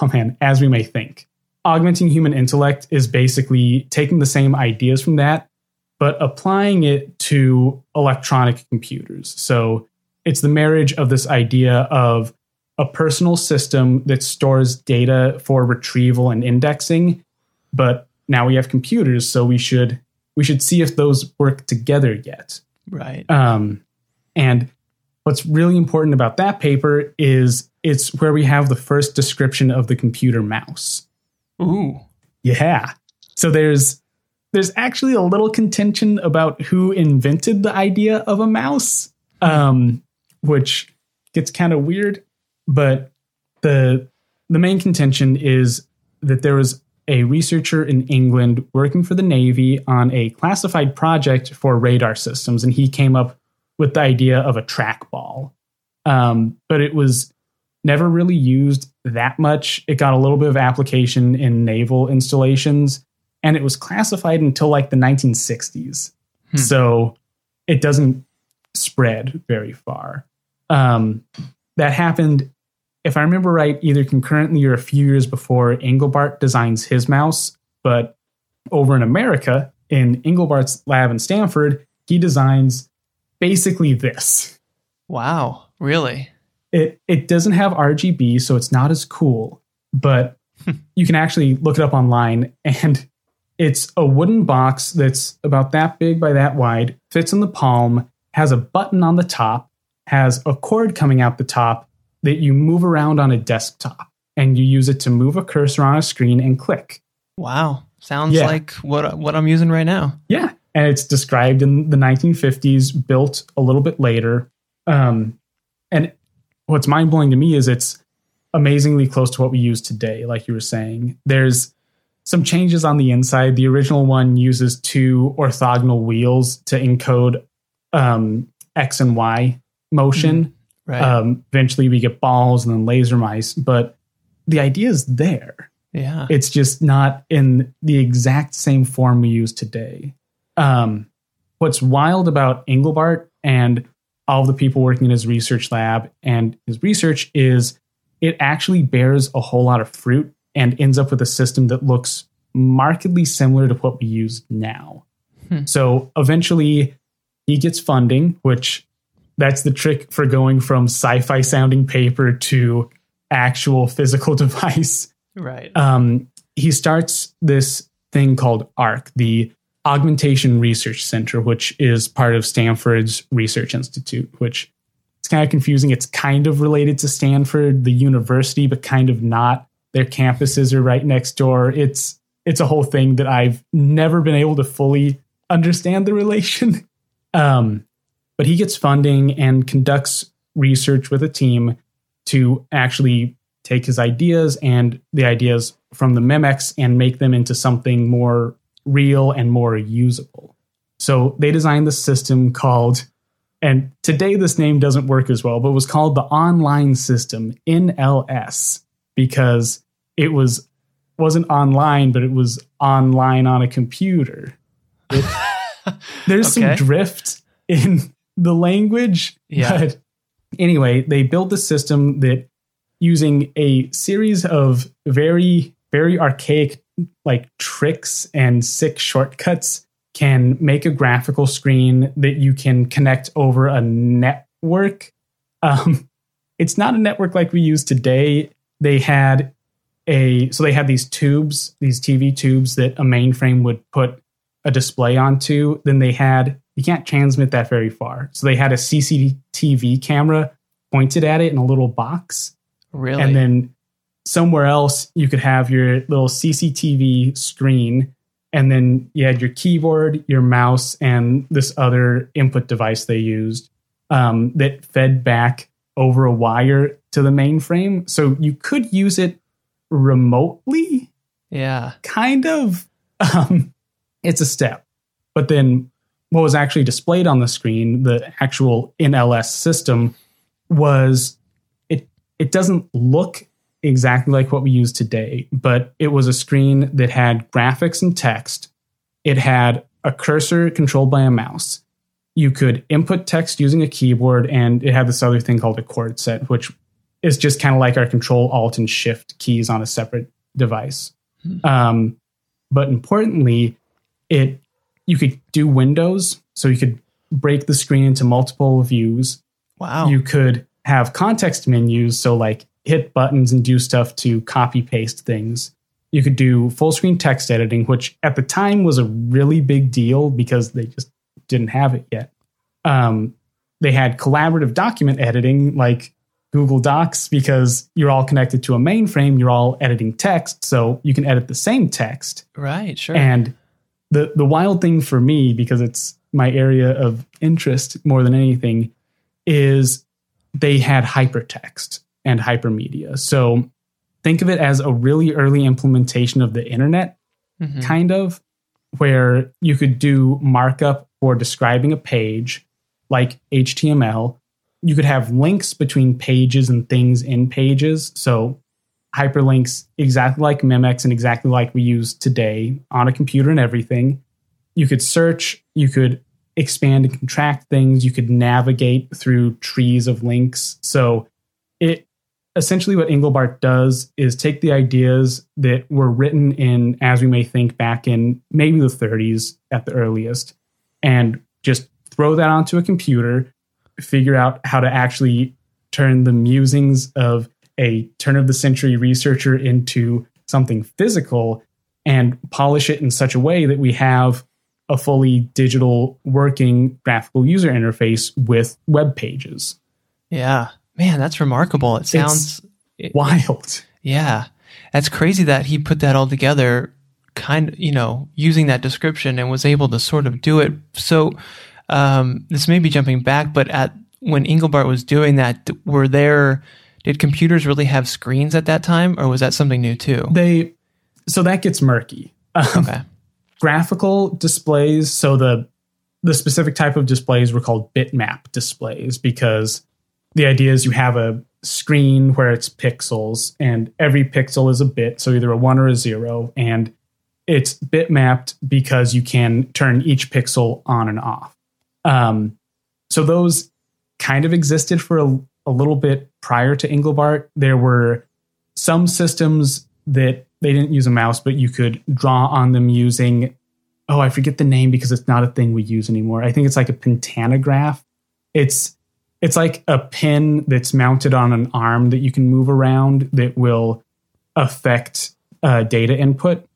oh man, as we may think. Augmenting human intellect is basically taking the same ideas from that, but applying it to electronic computers. So it's the marriage of this idea of a personal system that stores data for retrieval and indexing, but now we have computers, so we should we should see if those work together yet. Right. Um, and what's really important about that paper is it's where we have the first description of the computer mouse. Ooh. Yeah. So there's there's actually a little contention about who invented the idea of a mouse, um, which gets kind of weird. But the the main contention is that there was a researcher in England working for the Navy on a classified project for radar systems, and he came up with the idea of a trackball. Um, but it was never really used that much. It got a little bit of application in naval installations, and it was classified until like the 1960s. Hmm. So it doesn't spread very far. Um, that happened if I remember right, either concurrently or a few years before Engelbart designs his mouse. But over in America, in Engelbart's lab in Stanford, he designs basically this. Wow, really? It it doesn't have RGB, so it's not as cool, but hmm. you can actually look it up online and it's a wooden box that's about that big by that wide, fits in the palm, has a button on the top, has a cord coming out the top, that you move around on a desktop and you use it to move a cursor on a screen and click. Wow. Sounds yeah. like what what I'm using right now. Yeah. And it's described in the 1950s, built a little bit later. Um, and what's mind blowing to me is it's amazingly close to what we use today, like you were saying. There's some changes on the inside. The original one uses two orthogonal wheels to encode um, X and Y motion. Mm. Right. Um, eventually, we get balls and then laser mice, but the idea is there. Yeah. It's just not in the exact same form we use today. Um, what's wild about Engelbart and all the people working in his research lab and his research is it actually bears a whole lot of fruit and ends up with a system that looks markedly similar to what we use now. Hmm. So eventually he gets funding, which that's the trick for going from sci-fi sounding paper to actual physical device. Right. Um, he starts this thing called ARC, the Augmentation Research Center, which is part of Stanford's Research Institute, which it's kind of confusing. It's kind of related to Stanford, the university, but kind of not. Their campuses are right next door. It's it's a whole thing that I've never been able to fully understand the relation. Um, but he gets funding and conducts research with a team to actually take his ideas and the ideas from the Memex and make them into something more real and more usable. So they designed the system called, and today this name doesn't work as well, but was called the Online System NLS because it was wasn't online, but it was online on a computer. It, there's okay. some drift in the language. Yeah. But anyway, they built the system that using a series of very, very archaic like tricks and sick shortcuts can make a graphical screen that you can connect over a network. Um, it's not a network like we use today. They had a so they had these tubes, these TV tubes that a mainframe would put a display onto. Then they had you can't transmit that very far. So they had a CCTV camera pointed at it in a little box. Really? And then somewhere else you could have your little CCTV screen and then you had your keyboard, your mouse, and this other input device they used um, that fed back over a wire to the mainframe. So you could use it remotely. Yeah. Kind of. Um, it's a step. But then what was actually displayed on the screen, the actual NLS system, was it it doesn't look exactly like what we use today, but it was a screen that had graphics and text. It had a cursor controlled by a mouse. You could input text using a keyboard, and it had this other thing called a chord set, which is just kind of like our control alt and shift keys on a separate device. Um, but importantly, it you could do windows, so you could break the screen into multiple views. Wow. You could have context menus, so like hit buttons and do stuff to copy paste things. You could do full screen text editing, which at the time was a really big deal because they just didn't have it yet. Um, they had collaborative document editing, like Google Docs, because you're all connected to a mainframe, you're all editing text, so you can edit the same text. right. Sure. And the the wild thing for me, because it's my area of interest more than anything, is they had hypertext and hypermedia. So think of it as a really early implementation of the internet, Mhm. kind of, where you could do markup for describing a page, like HTML. You could have links between pages and things in pages. So hyperlinks exactly like Memex and exactly like we use today on a computer and everything. You could search, you could expand and contract things, you could navigate through trees of links. So it essentially what Engelbart does is take the ideas that were written in as we may think back in maybe the 30s at the earliest and just throw that onto a computer, figure out how to actually turn the musings of a turn of the century researcher into something physical and polish it in such a way that we have a fully digital working graphical user interface with web pages. yeah. Man, that's remarkable. It sounds. it- Wild. Yeah. That's crazy that he put that all together, kind of, you know, using that description and was able to sort of do it. So, um, this may be jumping back, but at when Engelbart was doing that, were there, did computers really have screens at that time or was that something new too? They so that gets murky. Um, Okay. graphical displays so the the specific type of displays were called bitmap displays because the idea is you have a screen where it's pixels and every pixel is a bit so either a 1 or a 0 and it's bitmapped because you can turn each pixel on and off um, so those kind of existed for a, a little bit prior to engelbart there were some systems that they didn't use a mouse, but you could draw on them using, oh, I forget the name because it's not a thing we use anymore. I think it's like a pentanograph. It's it's like a pin that's mounted on an arm that you can move around that will affect uh, data input.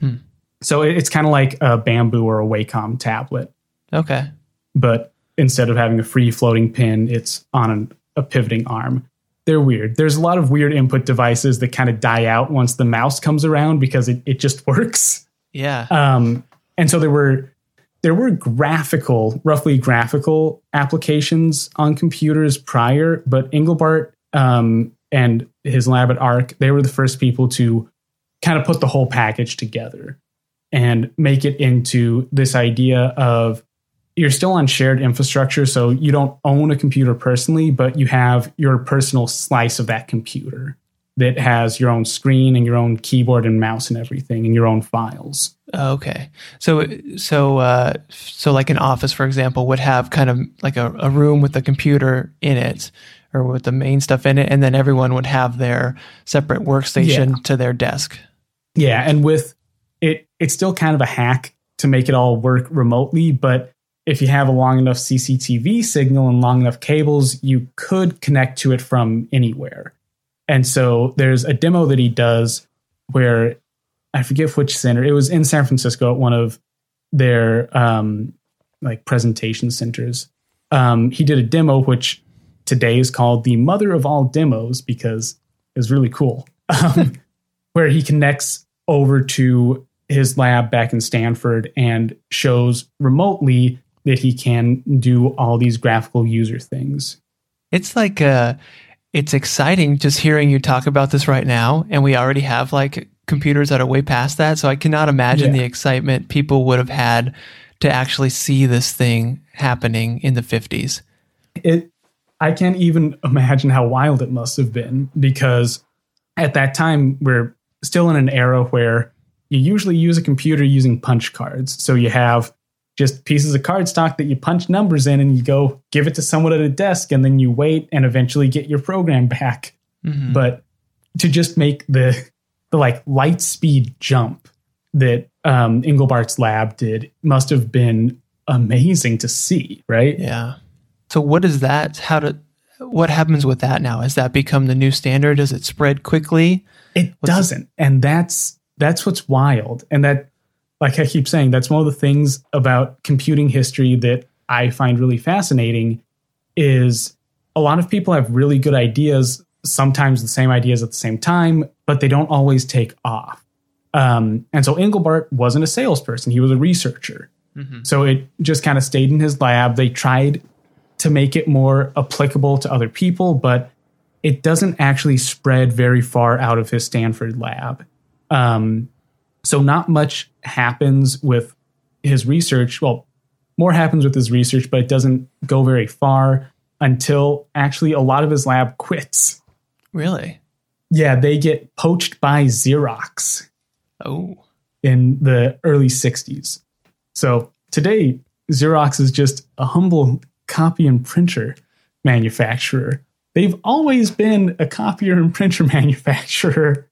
Hmm. So it- it's kind of like a bamboo or a Wacom tablet, Okay. but instead of having a free floating pin, it's on an, a pivoting arm they're weird. There's a lot of weird input devices that kind of die out once the mouse comes around because it, it just works. Yeah. Um, and so there were there were graphical, roughly graphical applications on computers prior, but Engelbart um, and his lab at ARC, they were the first people to kind of put the whole package together and make it into this idea of you're still on shared infrastructure, so you don't own a computer personally, but you have your personal slice of that computer that has your own screen and your own keyboard and mouse and everything, and your own files. Okay. So, so, uh, so like an office, for example, would have kind of like a, a room with a computer in it or with the main stuff in it. And then everyone would have their separate workstation Yeah. to their desk. Yeah, and with it, it's still kind of a hack to make it all work remotely, but if you have a long enough CCTV signal and long enough cables, you could connect to it from anywhere. And so there's a demo that he does where I forget which center. It was in San Francisco at one of their um, like presentation centers. Um, he did a demo which today is called the mother of all demos because it was really cool. Um, where he connects over to his lab back in Stanford and shows remotely that he can do all these graphical user things. It's like, uh, it's exciting just hearing you talk about this right now. And we already have like computers that are way past that. So I cannot imagine Yeah. the excitement people would have had to actually see this thing happening in the 50s. It I can't even imagine how wild it must have been because at that time we're still in an era where you usually use a computer using punch cards. So you have just pieces of cardstock that you punch numbers in and you go give it to someone at a desk and then you wait and eventually get your program back. Mhm. but to just make the the like light speed jump that um, Engelbart's lab did must have been amazing to see, right? Yeah. So what is that? How to? What happens with that now? Has that become the new standard? Does it spread quickly? It doesn't, and that's that's what's wild, and that, like I keep saying, that's one of the things about computing history that I find really fascinating. Is a lot of people have really good ideas, sometimes the same ideas at the same time, but they don't always take off. Um, and so Engelbart wasn't a salesperson; he was a researcher. So it just kind of stayed in his lab. They tried to make it more applicable to other people, but it doesn't actually spread very far out of his Stanford lab. Um, so not much happens with his research. Well, more happens with his research, but it doesn't go very far until actually a lot of his lab quits. Really? Yeah, they get poached by Xerox Oh. in the early 60s. So today, Xerox is just a humble copy and printer manufacturer. They've always been a copier and printer manufacturer.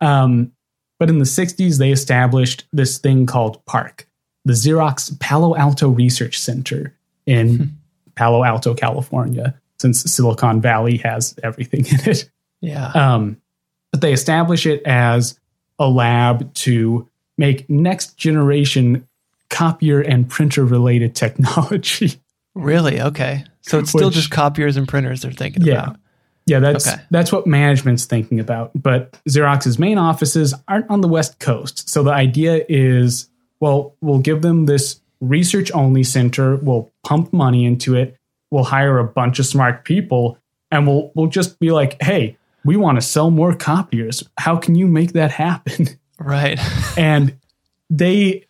Um, but in the 60s, they established this thing called PARC, the Xerox Palo Alto Research Center in Palo Alto, California, since Silicon Valley has everything in it. Yeah. Um, but they establish it as a lab to make next generation copier and printer related technology. really? Okay. So it's still Which- just copiers and printers they're thinking Yeah. about. Yeah, that's Okay. that's what management's thinking about. But Xerox's main offices aren't on the West Coast. So the idea is, well, we'll give them this research only center, we'll pump money into it, we'll hire a bunch of smart people, and we'll we'll just be like, hey, we want to sell more copiers. How can you make that happen? Right. and they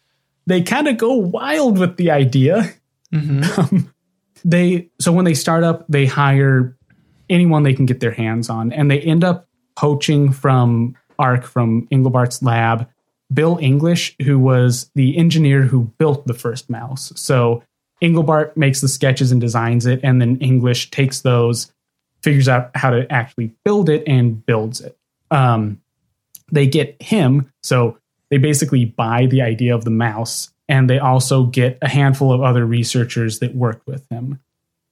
they kind of go wild with the idea. Um, they so when they start up, they hire anyone they can get their hands on, and they end up poaching from Arc from Engelbart's lab, Bill English, who was the engineer who built the first mouse. So Engelbart makes the sketches and designs it, and then English takes those, figures out how to actually build it, and builds it. Um, they get him, so they basically buy the idea of the mouse, and they also get a handful of other researchers that work with him.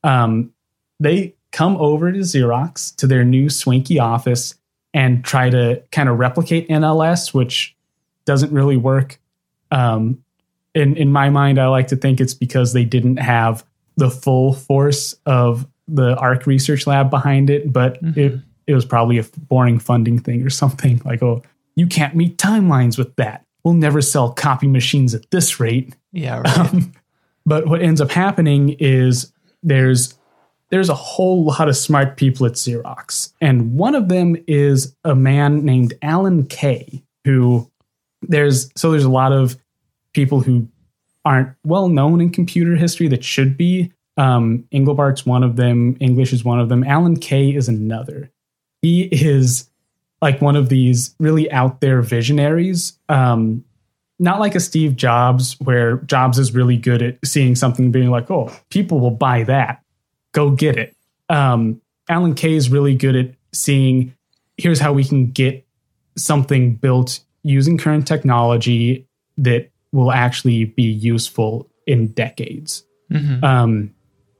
Um, they come over to Xerox to their new swanky office and try to kind of replicate NLS, which doesn't really work. Um, in in my mind, I like to think it's because they didn't have the full force of the ARC research lab behind it, but it it was probably a boring funding thing or something like, oh, you can't meet timelines with that. We'll never sell copy machines at this rate. Yeah. Right. But what ends up happening is there's there's a whole lot of smart people at Xerox, and one of them is a man named Alan Kay, who there's so there's a lot of people who aren't well known in computer history that should be. Um, Engelbart's one of them. English is one of them. Alan Kay is another. He is like one of these really out there visionaries. Um, not like a Steve Jobs, where Jobs is really good at seeing something being like, oh, people will buy that. Go get it. Um, Alan Kay is really good at seeing here's how we can get something built using current technology that will actually be useful in decades. Mhm. Um,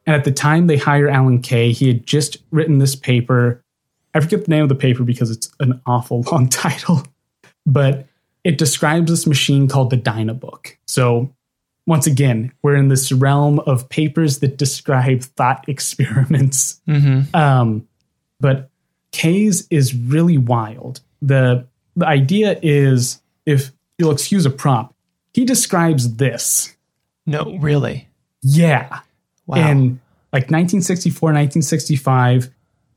and at the time they hire Alan Kay, he had just written this paper. I forget the name of the paper because it's an awful long title, but it describes this machine called the Dynabook. So once again, we're in this realm of papers that describe thought experiments. Mhm. Um, but Kay's is really wild. The the idea is, if you'll excuse a prompt, he describes this. No, really. Yeah. Wow. In like 1964, 1965,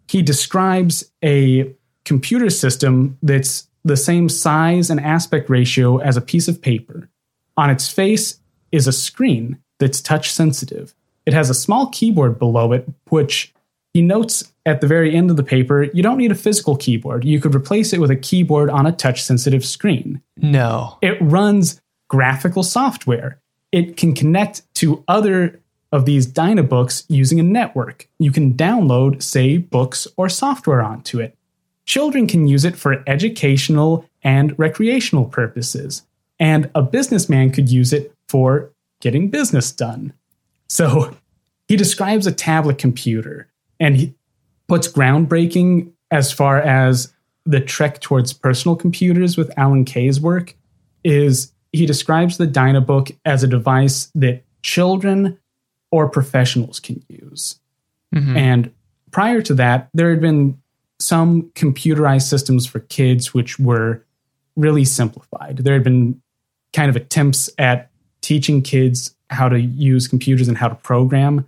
he describes a computer system that's the same size and aspect ratio as a piece of paper. On its face is a screen that's touch sensitive. It has a small keyboard below it, which he notes at the very end of the paper you don't need a physical keyboard. You could replace it with a keyboard on a touch sensitive screen. no. It runs graphical software. It can connect to other of these Dynabooks using a network. You can download, say, books or software onto it. children can use it for educational and recreational purposes, and a businessman could use it for getting business done. So he describes a tablet computer, and he, puts groundbreaking as far as the trek towards personal computers with Alan Kay's work is he describes the Dynabook as a device that children or professionals can use. Mhm. And prior to that, there had been some computerized systems for kids which were really simplified. There had been kind of attempts at teaching kids how to use computers and how to program,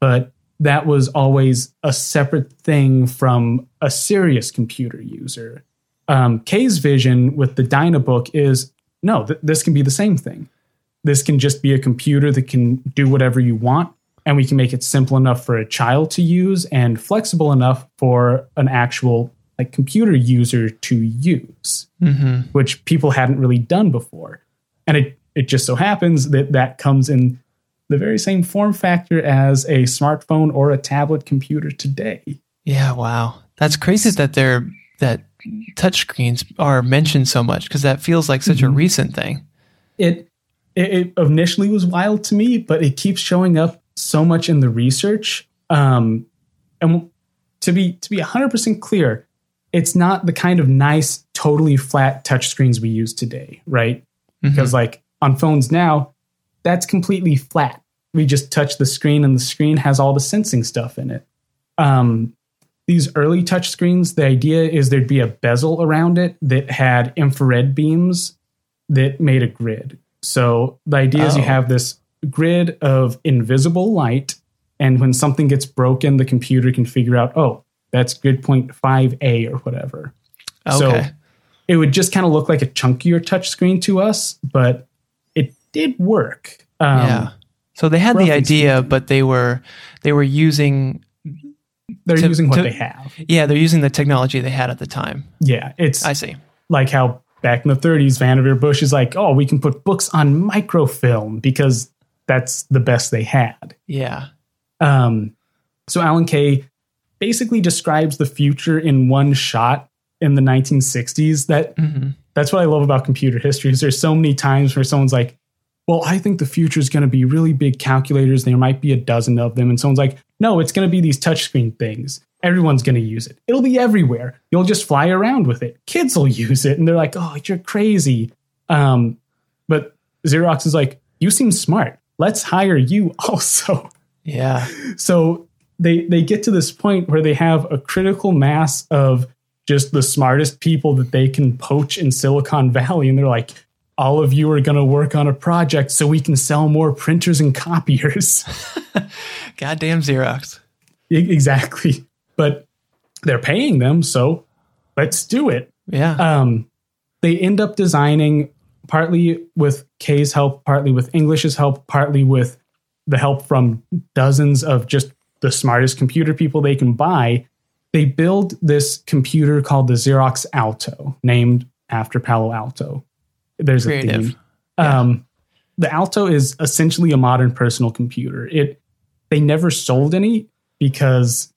but that was always a separate thing from a serious computer user. Um, Kay's vision with the Dynabook is no, th- this can be the same thing. This can just be a computer that can do whatever you want, and we can make it simple enough for a child to use and flexible enough for an actual like computer user to use, Mhm. which people hadn't really done before. And it it just so happens that that comes in the very same form factor as a smartphone or a tablet computer today. Yeah, wow. That's crazy that they're that touchscreens are mentioned so much because that feels like such a Mhm. recent thing. it, it it initially was wild to me, but it keeps showing up so much in the research. Um, and to be to be hundred percent clear, it's not the kind of nice, totally flat touchscreens we use today, right? Because like on phones now, that's completely flat. We just touch the screen, and the screen has all the sensing stuff in it. Um, these early touchscreens, the idea is there'd be a bezel around it that had infrared beams that made a grid. So the idea is you Oh. have this grid of invisible light, and when something gets broken, the computer can figure out, oh, that's grid point 5A or whatever. okay. So it would just kind of look like a chunkier touchscreen to us, but did work. Um, yeah. So they had the idea, speaking. but they were they were using They're To- using what to- they have. yeah they're using the technology they had at the time. Yeah, it's I see. like how back in the 30s, Vannevar Bush is like, oh, we can put books on microfilm because that's the best they had. Yeah. Um, so Alan Kay basically describes the future in one shot in the 1960s. That hmm that's what I love about computer history. Is there's so many times where someone's like, "Well, I think the future is going to be really big calculators. There might be a dozen of them," and someone's like, "No, it's going to be these touchscreen things. Everyone's going to use it. It'll be everywhere. You'll just fly around with it. Kids will use it." And they're like, "Oh, you're crazy." Um, but Xerox is like, "You seem smart. Let's hire you also." Yeah. so they they get to this point where they have a critical mass of just the smartest people that they can poach in Silicon Valley and they're like all of you are going to work on a project so we can sell more printers and copiers Goddamn Xerox. Exactly but they're paying them so let's do it Yeah. um, they end up designing partly with Kay's help, partly with English's help, partly with the help from dozens of just the smartest computer people they can buy. They build this computer called the Xerox Alto, named after Palo Alto. There's a Creative. theme. Um, the Alto is essentially a modern personal computer. It they never sold any because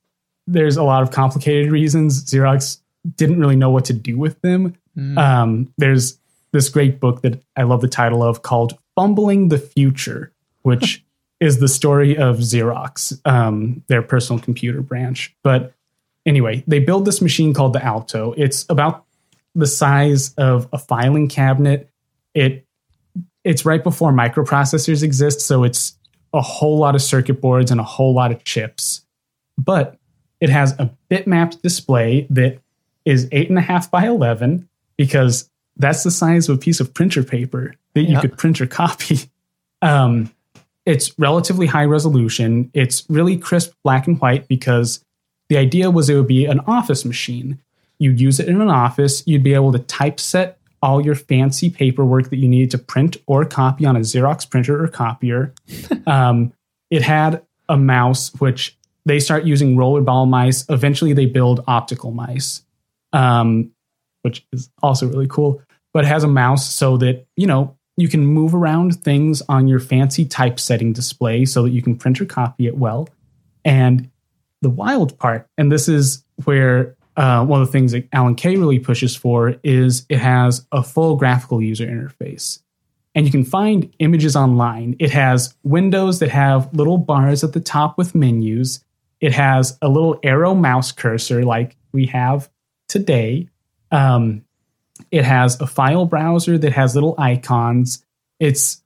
there's a lot of complicated reasons. Xerox didn't really know what to do with them. Mm. Um, there's this great book that I love the title of called Fumbling the Future, which is the story of Xerox, um, their personal computer branch. But anyway, they build this machine called the Alto. It's about the size of a filing cabinet. It it's right before microprocessors exist, so it's a whole lot of circuit boards and a whole lot of chips. But it has a bitmapped display that is eight and a half by eleven because that's the size of a piece of printer paper that you could print or copy. Um, it's relatively high resolution. It's really crisp black and white because the idea was it would be an office machine. You'd use it in an office. You'd be able to typeset all your fancy paperwork that you needed to print or copy on a Xerox printer or copier. um, it had a mouse, which they start using rollerball mice. Eventually, they build optical mice, um, which is also really cool. But it has a mouse so that you know you can move around things on your fancy typesetting display so that you can print or copy it well. And the wild part, and this is where uh, one of the things that Alan Kay really pushes for is it has a full graphical user interface. And you can find images online. It has windows that have little bars at the top with menus. It has a little arrow mouse cursor like we have today. Um, it has a file browser that has little icons. It's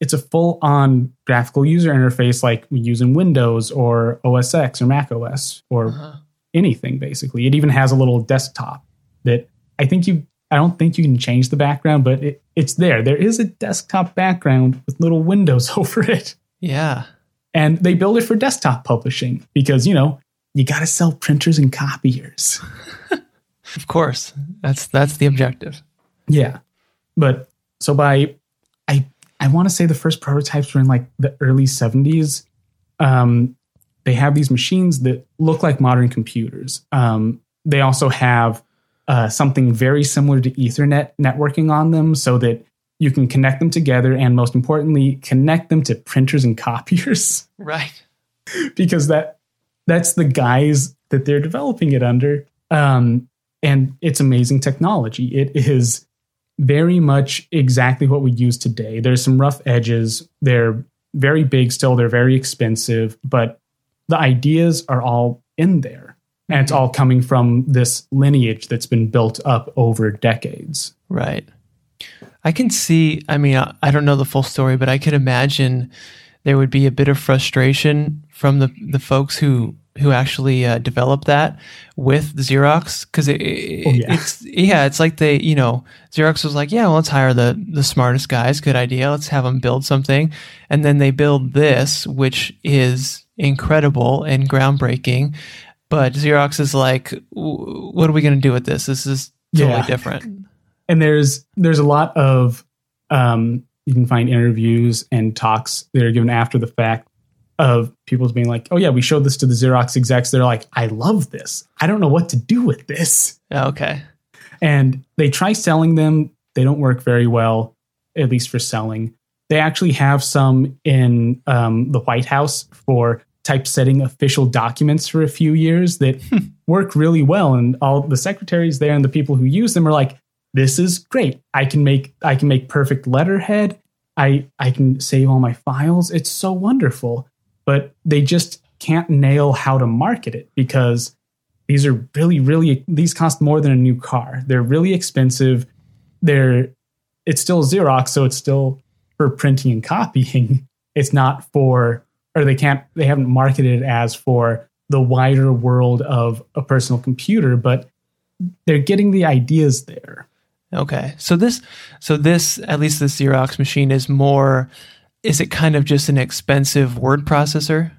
it's a full on graphical user interface like we use in Windows or OS X or Mac OS or uh-huh. Anything basically. It even has a little desktop that I think you I don't think you can change the background, but it, it's there. There is a desktop background with little windows over it. Yeah. And they build it for desktop publishing because, you know, you got to sell printers and copiers. of course. That's that's the objective. Yeah. But so by I I want to say the first prototypes were in like the early 70s. Um, they have these machines that look like modern computers. Um, they also have uh, something very similar to Ethernet networking on them so that you can connect them together and most importantly, connect them to printers and copiers. Right. because that that's the guise that they're developing it under. Um, and it's amazing technology. It is very much exactly what we use today. There's some rough edges. They're very big still, they're very expensive, but the ideas are all in there. And it's all coming from this lineage that's been built up over decades. Right. I can see, I mean, I, I don't know the full story, but I could imagine there would be a bit of frustration from the, the folks who who actually uh, developed that with Xerox because it, it, oh, yeah. it's yeah it's like they you know Xerox was like yeah well, let's hire the the smartest guys good idea let's have them build something and then they build this which is incredible and groundbreaking but Xerox is like what are we going to do with this this is totally yeah. different and there's there's a lot of um, you can find interviews and talks that are given after the fact of people being like, "Oh yeah, we showed this to the Xerox execs. They're like, I love this. I don't know what to do with this." Okay. And they try selling them. They don't work very well, at least for selling. They actually have some in um, the White House for typesetting official documents for a few years that hmm. work really well, and all the secretaries there and the people who use them are like, "This is great. I can make I can make perfect letterhead." I I can save all my files. It's so wonderful but they just can't nail how to market it because these are really really these cost more than a new car they're really expensive they're it's still xerox so it's still for printing and copying it's not for or they can't they haven't marketed it as for the wider world of a personal computer but they're getting the ideas there okay so this so this at least the xerox machine is more is it kind of just an expensive word processor?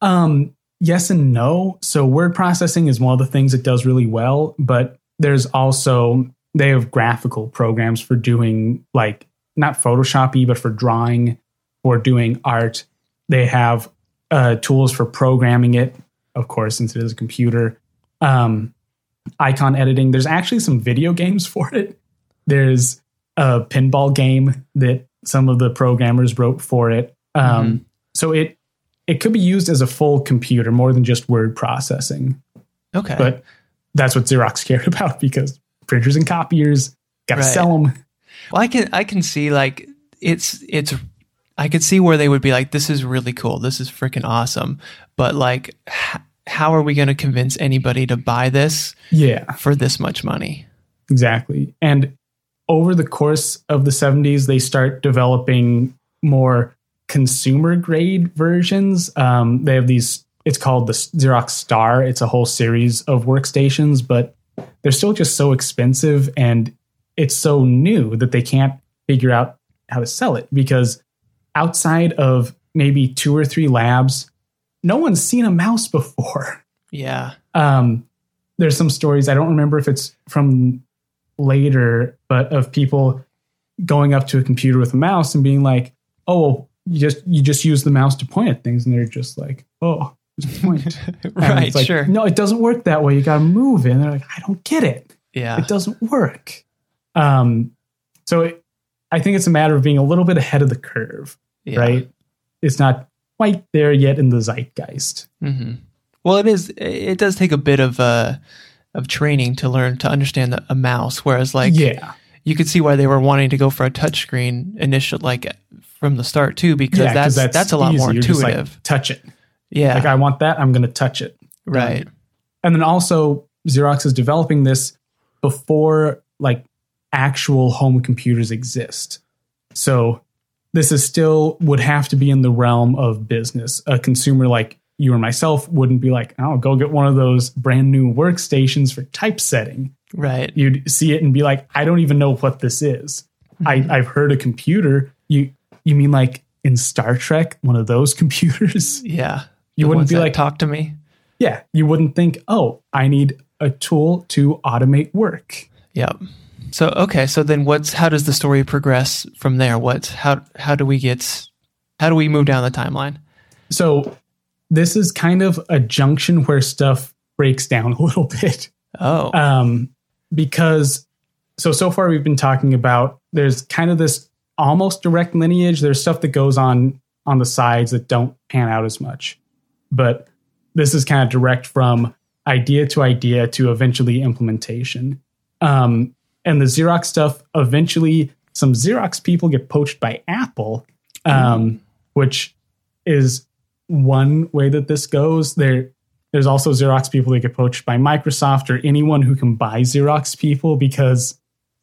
Um, yes and no. So word processing is one of the things it does really well, but there's also they have graphical programs for doing like not Photoshoppy, but for drawing or doing art. They have uh, tools for programming it, of course, since it is a computer. Um, icon editing. There's actually some video games for it. There's a pinball game that some of the programmers wrote for it. Um, mm-hmm. So it it could be used as a full computer more than just word processing. Okay, but that's what Xerox cared about because printers and copiers got to right. sell them. Well, I can I can see like it's it's I could see where they would be like, this is really cool, this is freaking awesome, but like, h- how are we going to convince anybody to buy this? Yeah, for this much money. Exactly, and over the course of the 70s, they start developing more consumer grade versions. Um, they have these, it's called the Xerox Star. It's a whole series of workstations, but they're still just so expensive and it's so new that they can't figure out how to sell it because outside of maybe two or three labs, no one's seen a mouse before. Yeah. Um, there's some stories, I don't remember if it's from later, but of people going up to a computer with a mouse and being like, "Oh, you just you just use the mouse to point at things," and they're just like, "Oh, just point." right, like, sure. No, it doesn't work that way. You got to move it. And they're like, "I don't get it. Yeah, it doesn't work." Um, so it, I think it's a matter of being a little bit ahead of the curve, yeah. right? It's not quite there yet in the zeitgeist. Mm-hmm. Well, it is. It does take a bit of uh, of training to learn to understand the, a mouse. Whereas like yeah, you could see why they were wanting to go for a touchscreen initial like from the start too, because yeah, 'cause that's, that's a lot easy. more just like, intuitive. touch it. yeah, Like I want that, I'm going to touch it. right. And then also Xerox is developing this before like actual home computers exist. So this is still would have to be in the realm of business. A consumer like you or myself wouldn't be like, "Oh, go get one of those brand new workstations for typesetting." Right. You'd see it and be like, "I don't even know what this is." I, mm-hmm. I've heard a computer. You you mean like in Star Trek, one of those computers? Yeah. You wouldn't be like, talk to me. yeah, you wouldn't think, oh, I need a tool to automate work. Yep. So okay, so then what's how does the story progress from there? What how how do we get how do we move down the timeline? So this is kind of a junction where stuff breaks down a little bit. Oh. Um, because so so far we've been talking about there's kind of this almost direct lineage. There's stuff that goes on on the sides that don't pan out as much. But this is kind of direct from idea to idea to eventually implementation. Um, and the Xerox stuff, eventually, some Xerox people get poached by Apple, um, which is one way that this goes. There, there's also Xerox people that get poached by Microsoft or anyone who can buy Xerox people because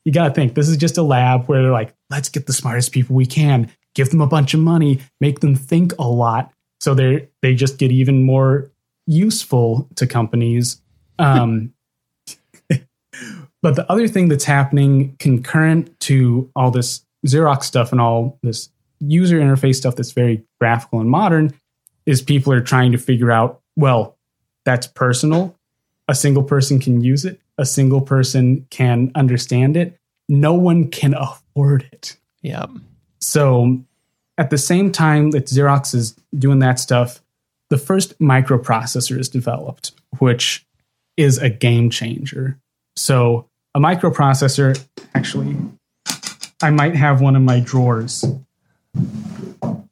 you got to think this is just a lab where they're like, let's get the smartest people we can, give them a bunch of money, make them think a lot, so they they just get even more useful to companies. Um, but the other thing that's happening concurrent to all this Xerox stuff and all this user interface stuff that's very graphical and modern is people are trying to figure out, well, that's personal. A single person can use it. A single person can understand it. No one can afford it. Yep. So at the same time that Xerox is doing that stuff, the first microprocessor is developed, which is a game changer. So a microprocessor, actually, I might have one in my drawers.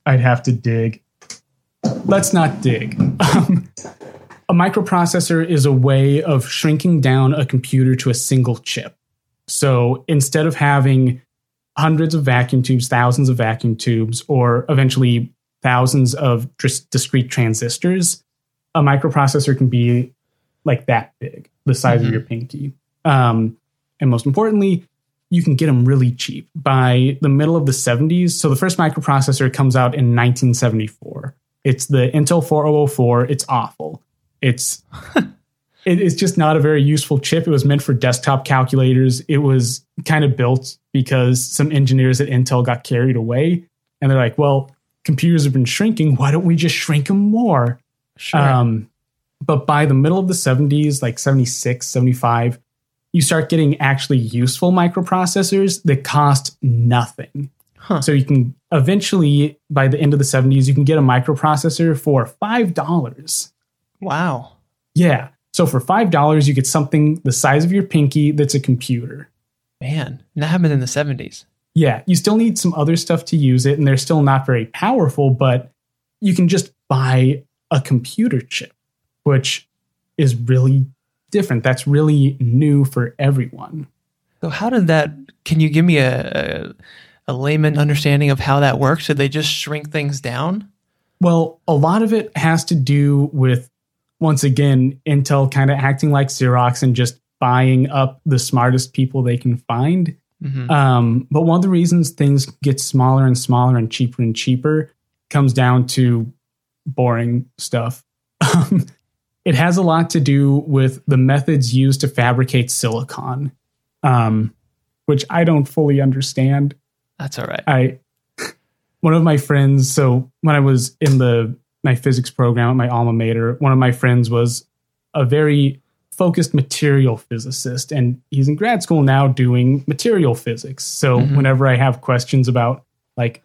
I'd have to dig. Let's not dig. Um, a microprocessor is a way of shrinking down a computer to a single chip. So instead of having hundreds of vacuum tubes, thousands of vacuum tubes, or eventually thousands of dis- discrete transistors, a microprocessor can be like that big, the size Mhm. of your pinky. Um, and most importantly, you can get them really cheap. By the middle of the 70s, so the first microprocessor comes out in 1974. It's the Intel 4004. It's awful. It's it is just not a very useful chip. It was meant for desktop calculators. It was kind of built because some engineers at Intel got carried away and they're like, well, computers have been shrinking. Why don't we just shrink them more? Sure. Um, but by the middle of the 70s, like 76, 75, you start getting actually useful microprocessors that cost nothing. Huh. So you can eventually, by the end of the 70s, you can get a microprocessor for $5. wow. Yeah. So for $5, you get something the size of your pinky that's a computer. Man, that happened in the 70s. Yeah, you still need some other stuff to use it, and they're still not very powerful, but you can just buy a computer chip, which is really different. That's really new for everyone. So how did that can you give me a a, a layman understanding of how that works? Did they just shrink things down? Well, a lot of it has to do with, once again, Intel kind of acting like Xerox and just buying up the smartest people they can find. Mhm. Um, but one of the reasons things get smaller and smaller and cheaper and cheaper comes down to boring stuff. It has a lot to do with the methods used to fabricate silicon, um, which I don't fully understand. That's all right. I one of my friends. So when I was in the my physics program at my alma mater, one of my friends was a very focused material physicist, and he's in grad school now doing material physics. So Mhm. whenever I have questions about like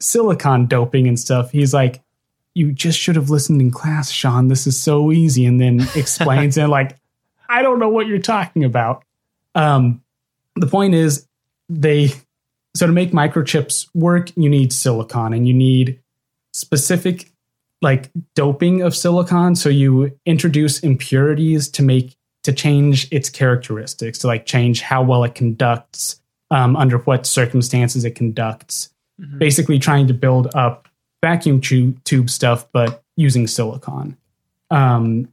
silicon doping and stuff, he's like, "You just should have listened in class, Sean. This is so easy." And then explains and like, I don't know what you're talking about. Um, the point is, they so to make microchips work, you need silicon and you need specific like doping of silicon. So you introduce impurities to make to change its characteristics, to like change how well it conducts, um, under what circumstances it conducts. Mhm. Basically, trying to build up vacuum tube, tube stuff, but using silicon. Um,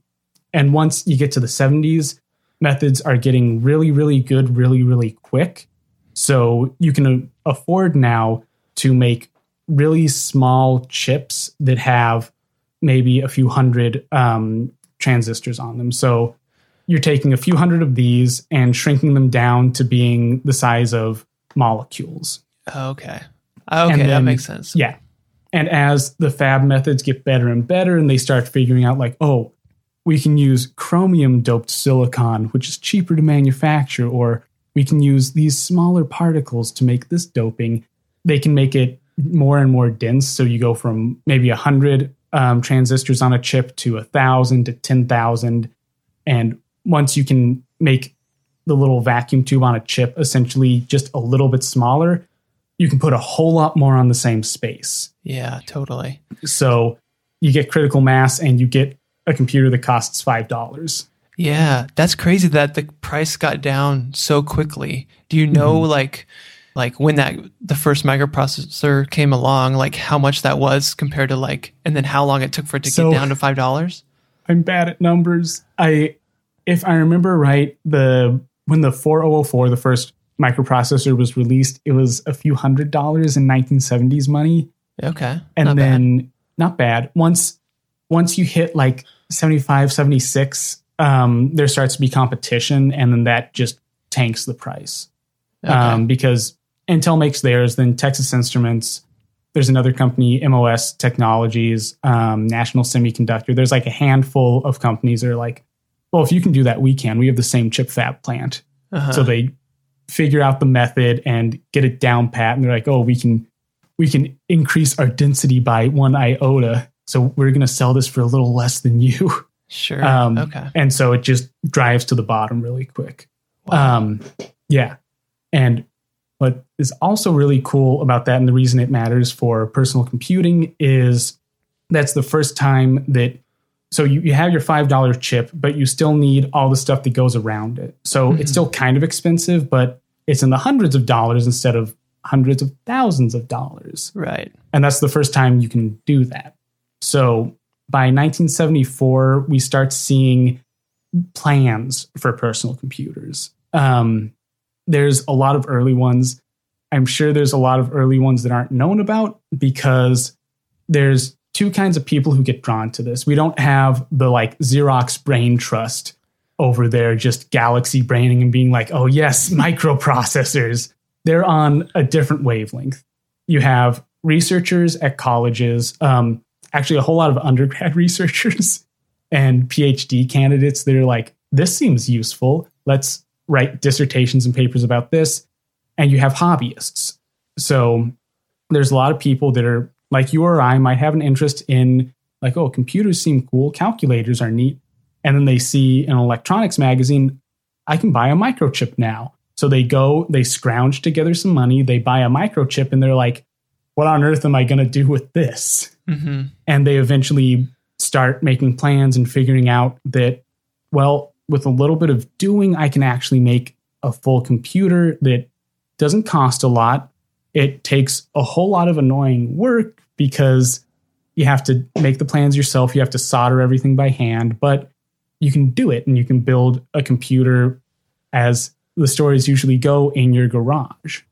and once you get to the 70s, methods are getting really, really good, really, really quick. So you can uh, afford now to make really small chips that have maybe a few hundred um, transistors on them. So you're taking a few hundred of these and shrinking them down to being the size of molecules. Okay. Okay, And that makes sense. Yeah. And as the fab methods get better and better, and they start figuring out, like, oh, we can use chromium doped silicon, which is cheaper to manufacture, or we can use these smaller particles to make this doping, they can make it more and more dense. So you go from maybe 100 um, transistors on a chip to 1,000 to 10,000. And once you can make the little vacuum tube on a chip essentially just a little bit smaller, you can put a whole lot more on the same space. Yeah, totally. So you get critical mass and you get a computer that costs five dollars. Yeah, that's crazy that the price got down so quickly. Do you know Mm-hmm. like like when that the first microprocessor came along, like how much that was compared to like and then how long it took for it to So- get down to five dollars? I'm bad at numbers. I if I remember right, the when the 4004, the first microprocessor was released, it was a few hundred dollars in 1970s money. Okay. And not bad. then not bad. Once once you hit like 75, 76, um, there starts to be competition and then that just tanks the price. Okay. um, because Intel makes theirs, then Texas Instruments. There's another company, MOS Technologies, um, National Semiconductor. There's like a handful of companies that are like, well, if you can do that, we can. We have the same chip fab plant. Uh-huh. So they figure out the method and get it down pat, and they're like, oh, we can we can increase our density by one iota. So we're going to sell this for a little less than you. sure. Um, okay. And so it just drives to the bottom really quick. Wow. Um, yeah. And what is also really cool about that, and the reason it matters for personal computing is that's the first time that so you, you have your five dollar chip, but you still need all the stuff that goes around it. So Mhm. it's still kind of expensive, but it's in the hundreds of dollars instead of hundreds of thousands of dollars. right. And that's the first time you can do that. So by 1974, we start seeing plans for personal computers. Um, there's a lot of early ones. I'm sure there's a lot of early ones that aren't known about because there's two kinds of people who get drawn to this. We don't have the like Xerox brain trust over there, just galaxy braining and being like, oh, yes, microprocessors. They're on a different wavelength. You have researchers at colleges, um, actually, a whole lot of undergrad researchers and PhD candidates that are like, this seems useful. Let's write dissertations and papers about this. And you have hobbyists. So there's a lot of people that are like you or I might have an interest in, like, oh, computers seem cool, calculators are neat. And then they see an electronics magazine, I can buy a microchip now. So they go, they scrounge together some money, they buy a microchip, and they're like, what on earth am I going to do with this? hmm and they eventually start making plans and figuring out that well with a little bit of doing i can actually make a full computer that doesn't cost a lot it takes a whole lot of annoying work because you have to make the plans yourself you have to solder everything by hand but you can do it and you can build a computer as the stories usually go in your garage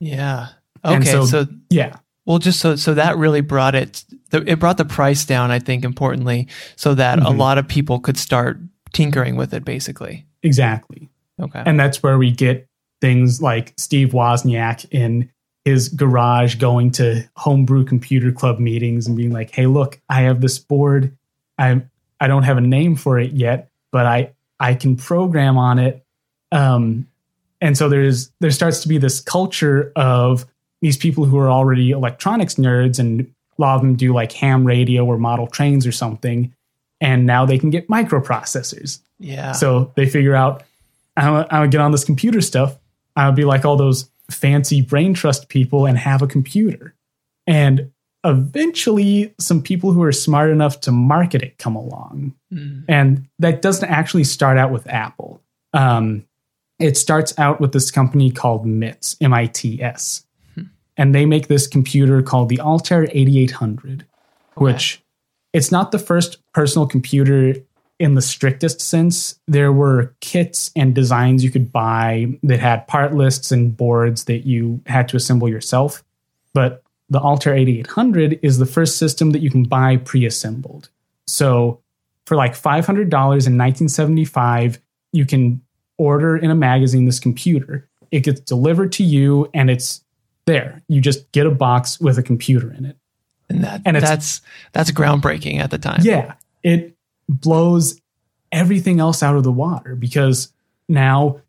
Yeah. Okay. so- so yeah Well, just so so that really brought it. the- It brought the price down. I think importantly, so that a Mhm. lot of people could start tinkering with it. Basically. exactly Okay. And that's where we get things like Steve Wozniak in his garage going to homebrew computer club meetings and being like, "Hey, look, I have this board. I I don't have a name for it yet, but I I can program on it." Um, and so there's there starts to be this culture of these people who are already electronics nerds, and a lot of them do like ham radio or model trains or something, and now they can get microprocessors. yeah. So they figure out, I'm gonna, I'm get on this computer stuff. I'll be like all those fancy brain trust people and have a computer. And eventually some people who are smart enough to market it come along. Mm. And that doesn't actually start out with Apple. Um, it starts out with this company called MITS, M I T S. And they make this computer called the Altair 8800, which it's not the first personal computer in the strictest sense. There were kits and designs you could buy that had part lists and boards that you had to assemble yourself. But the Altair 8800 is the first system that you can buy pre assembled. So for like $500 in 1975, you can order in a magazine this computer. It gets delivered to you and it's there. You just get a box with a computer in it. And that And that's that's groundbreaking at the time. Yeah, it blows everything else out of the water because now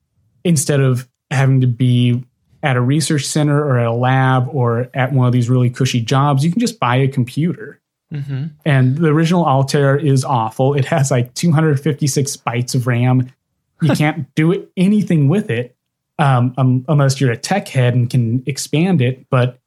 instead of having to be at a research center or at a lab or at one of these really cushy jobs, you can just buy a computer. hmm And the original Altair is awful. It has like 256 bytes of RAM. You can't do anything with it um, um, unless you're a tech head and can expand it. But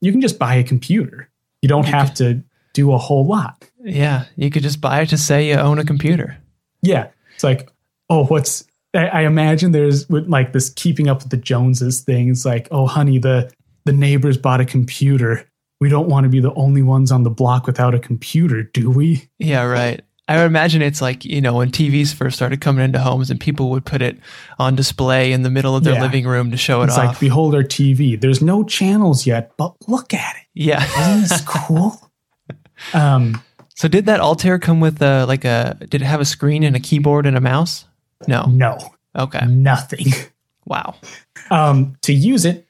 you can just buy a computer. You don't have to do a whole lot. Yeah, you could just buy it to say you own a computer. Yeah, it's like, oh, what's? I, I imagine there's with like this keeping up with the Joneses thing. It's like, oh, honey, the the neighbors bought a computer. We don't want to be the only ones on the block without a computer, do we? Yeah, right. I would imagine it's like, you know, when TVs first started coming into homes and people would put it on display in the middle of their Yeah. living room to show it It's off. like, behold our TV. There's no channels yet, but look at it. yeah. Isn't this cool? um, So did that Altair come with a like a did it have a screen and a keyboard and a mouse? No. no, Okay. nothing. Wow. Um, to use it,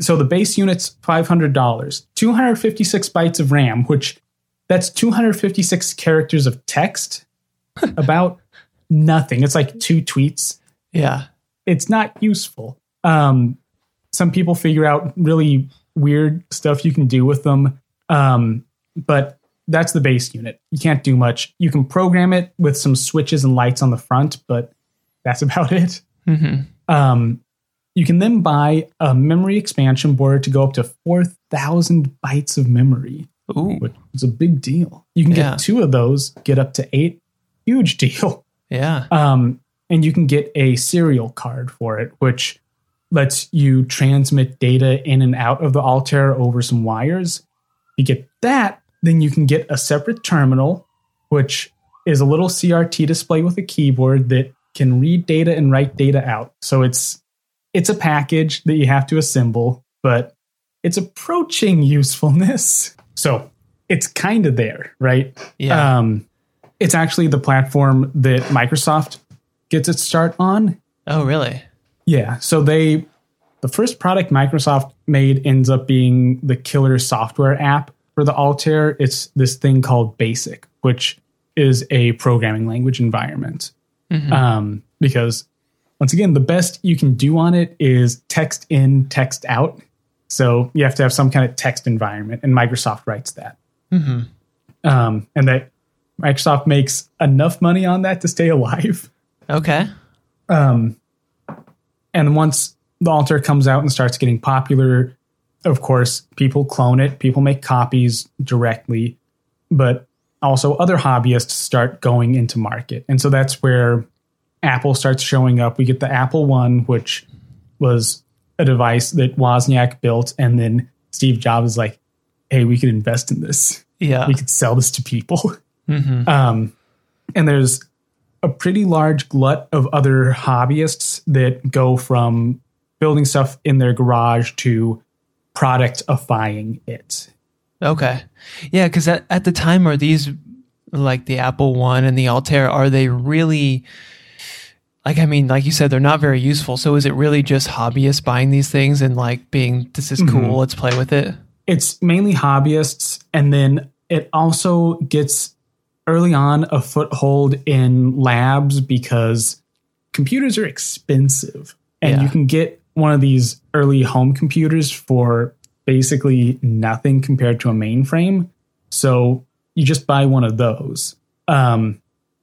so the base unit's five hundred dollars, two hundred fifty six bytes of RAM, which that's two hundred fifty six characters of text about nothing. It's like two tweets. Yeah. It's not useful. Um, some people figure out really weird stuff you can do with them, um, but that's the base unit. You can't do much. You can program it with some switches and lights on the front, but that's about it. hmm Um, you can then buy a memory expansion board to go up to 4,000 bytes of memory, Ooh. which is a big deal. You can Yeah. get two of those, get up to eight. Huge deal. Yeah. Um, and you can get a serial card for it, which lets you transmit data in and out of the Altair over some wires. You get that, then you can get a separate terminal, which is a little CRT display with a keyboard that can read data and write data out. So it's it's a package that you have to assemble, but it's approaching usefulness. So it's kind of there, right? Yeah. Um, it's actually the platform that Microsoft gets its start on. oh, really? Yeah. So they, the first product Microsoft made ends up being the killer software app for the Altair. It's this thing called BASIC, which is a programming language environment. Mhm. Um, because once again, the best you can do on it is text in, text out. So you have to have some kind of text environment, and Microsoft writes that. hmm Um, and that Microsoft makes enough money on that to stay alive. Okay. Um, and once the Altair comes out and starts getting popular, of course, people clone it, people make copies directly, but also other hobbyists start going into market. And so that's where Apple starts showing up. We get the Apple One, which was a device that Wozniak built, and then Steve Jobs is like, hey, we could invest in this. Yeah. We could sell this to people. hmm Um, and there's a pretty large glut of other hobbyists that go from building stuff in their garage to productifying it. Okay. Yeah, because at, at the time, are these like the Apple One and the Altair? Are they really like? I mean, like you said, they're not very useful. So is it really just hobbyists buying these things and like being this is mm-hmm. cool? Let's play with it. It's mainly hobbyists, and then it also gets early on a foothold in labs because computers are expensive, and Yeah. you can get one of these early home computers for basically nothing compared to a mainframe. So you just buy one of those. Um,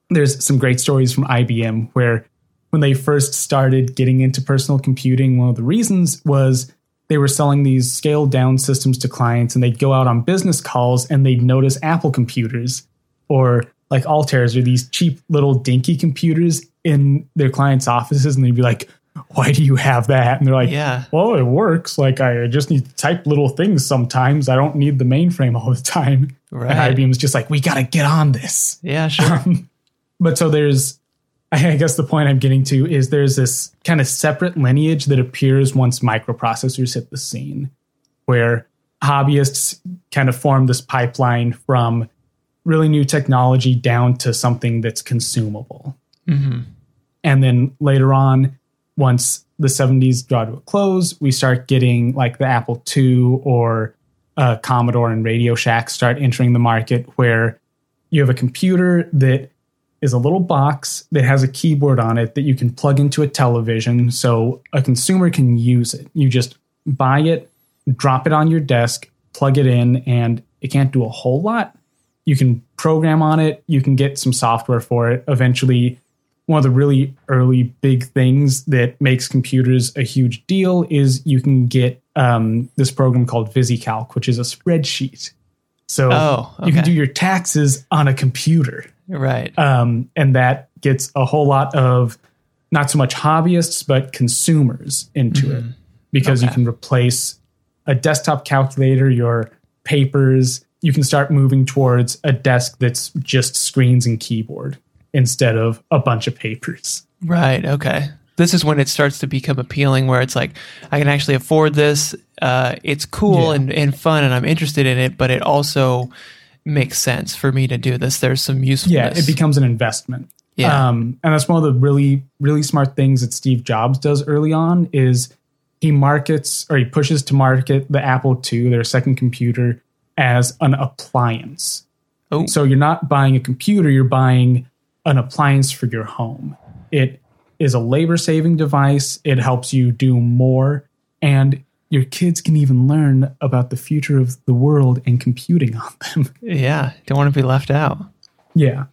there's some great stories from IBM where when they first started getting into personal computing, one of the reasons was they were selling these scaled down systems to clients and they'd go out on business calls and they'd notice Apple computers or like Altairs or these cheap little dinky computers in their clients' offices and they'd be like, why do you have that? And they're like, Yeah. well, it works. Like I just need to type little things sometimes. I don't need the mainframe all the time. Right. And IBM's just like, we got to get on this. Yeah, sure. Um, but so there's, I guess the point I'm getting to is there's this kind of separate lineage that appears once microprocessors hit the scene, where hobbyists kind of form this pipeline from really new technology down to something that's consumable. Mm-hmm. And then later on, once the 70s draw to a close, we start getting like the Apple II or uh, Commodore and Radio Shack start entering the market where you have a computer that is a little box that has a keyboard on it that you can plug into a television so a consumer can use it. You just buy it, drop it on your desk, plug it in, and it can't do a whole lot. You can program on it, you can get some software for it. Eventually, one of the really early big things that makes computers a huge deal is you can get um, this program called VisiCalc, which is a spreadsheet. So Oh, you can do your taxes on a computer right. um, and that gets a whole lot of not so much hobbyists but consumers into it because you Mm-hmm. Can replace a desktop calculator your papers you can start moving towards a desk that's just screens and keyboard instead of a bunch of papers Right. Okay. This is when it starts to become appealing, where it's like I can actually afford this. Uh, it's cool Yeah. and, and fun, and I'm interested in it. But it also makes sense for me to do this. There's some usefulness. yeah it becomes an investment Yeah. um, and that's one of the really really smart things that steve jobs does early on is he markets or he pushes to market the apple ii their second computer as an appliance Oh. so you're not buying a computer you're buying an appliance for your home it is a labor saving device it helps you do more and your kids can even learn about the future of the world and computing on them yeah. Don't want to be left out. yeah.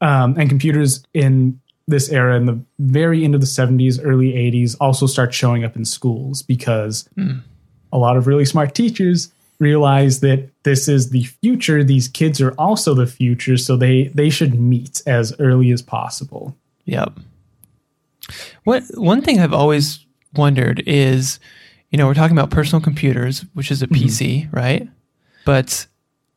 Um, and computers in this era, in the very end of the 70s, early 80s, also start showing up in schools because a lot of really smart teachers realize that this is the future. These kids are also the future, so they, they should meet as early as possible. Yep. What one thing I've always wondered is, you know, we're talking about personal computers, which is a mm-hmm. PC, right? But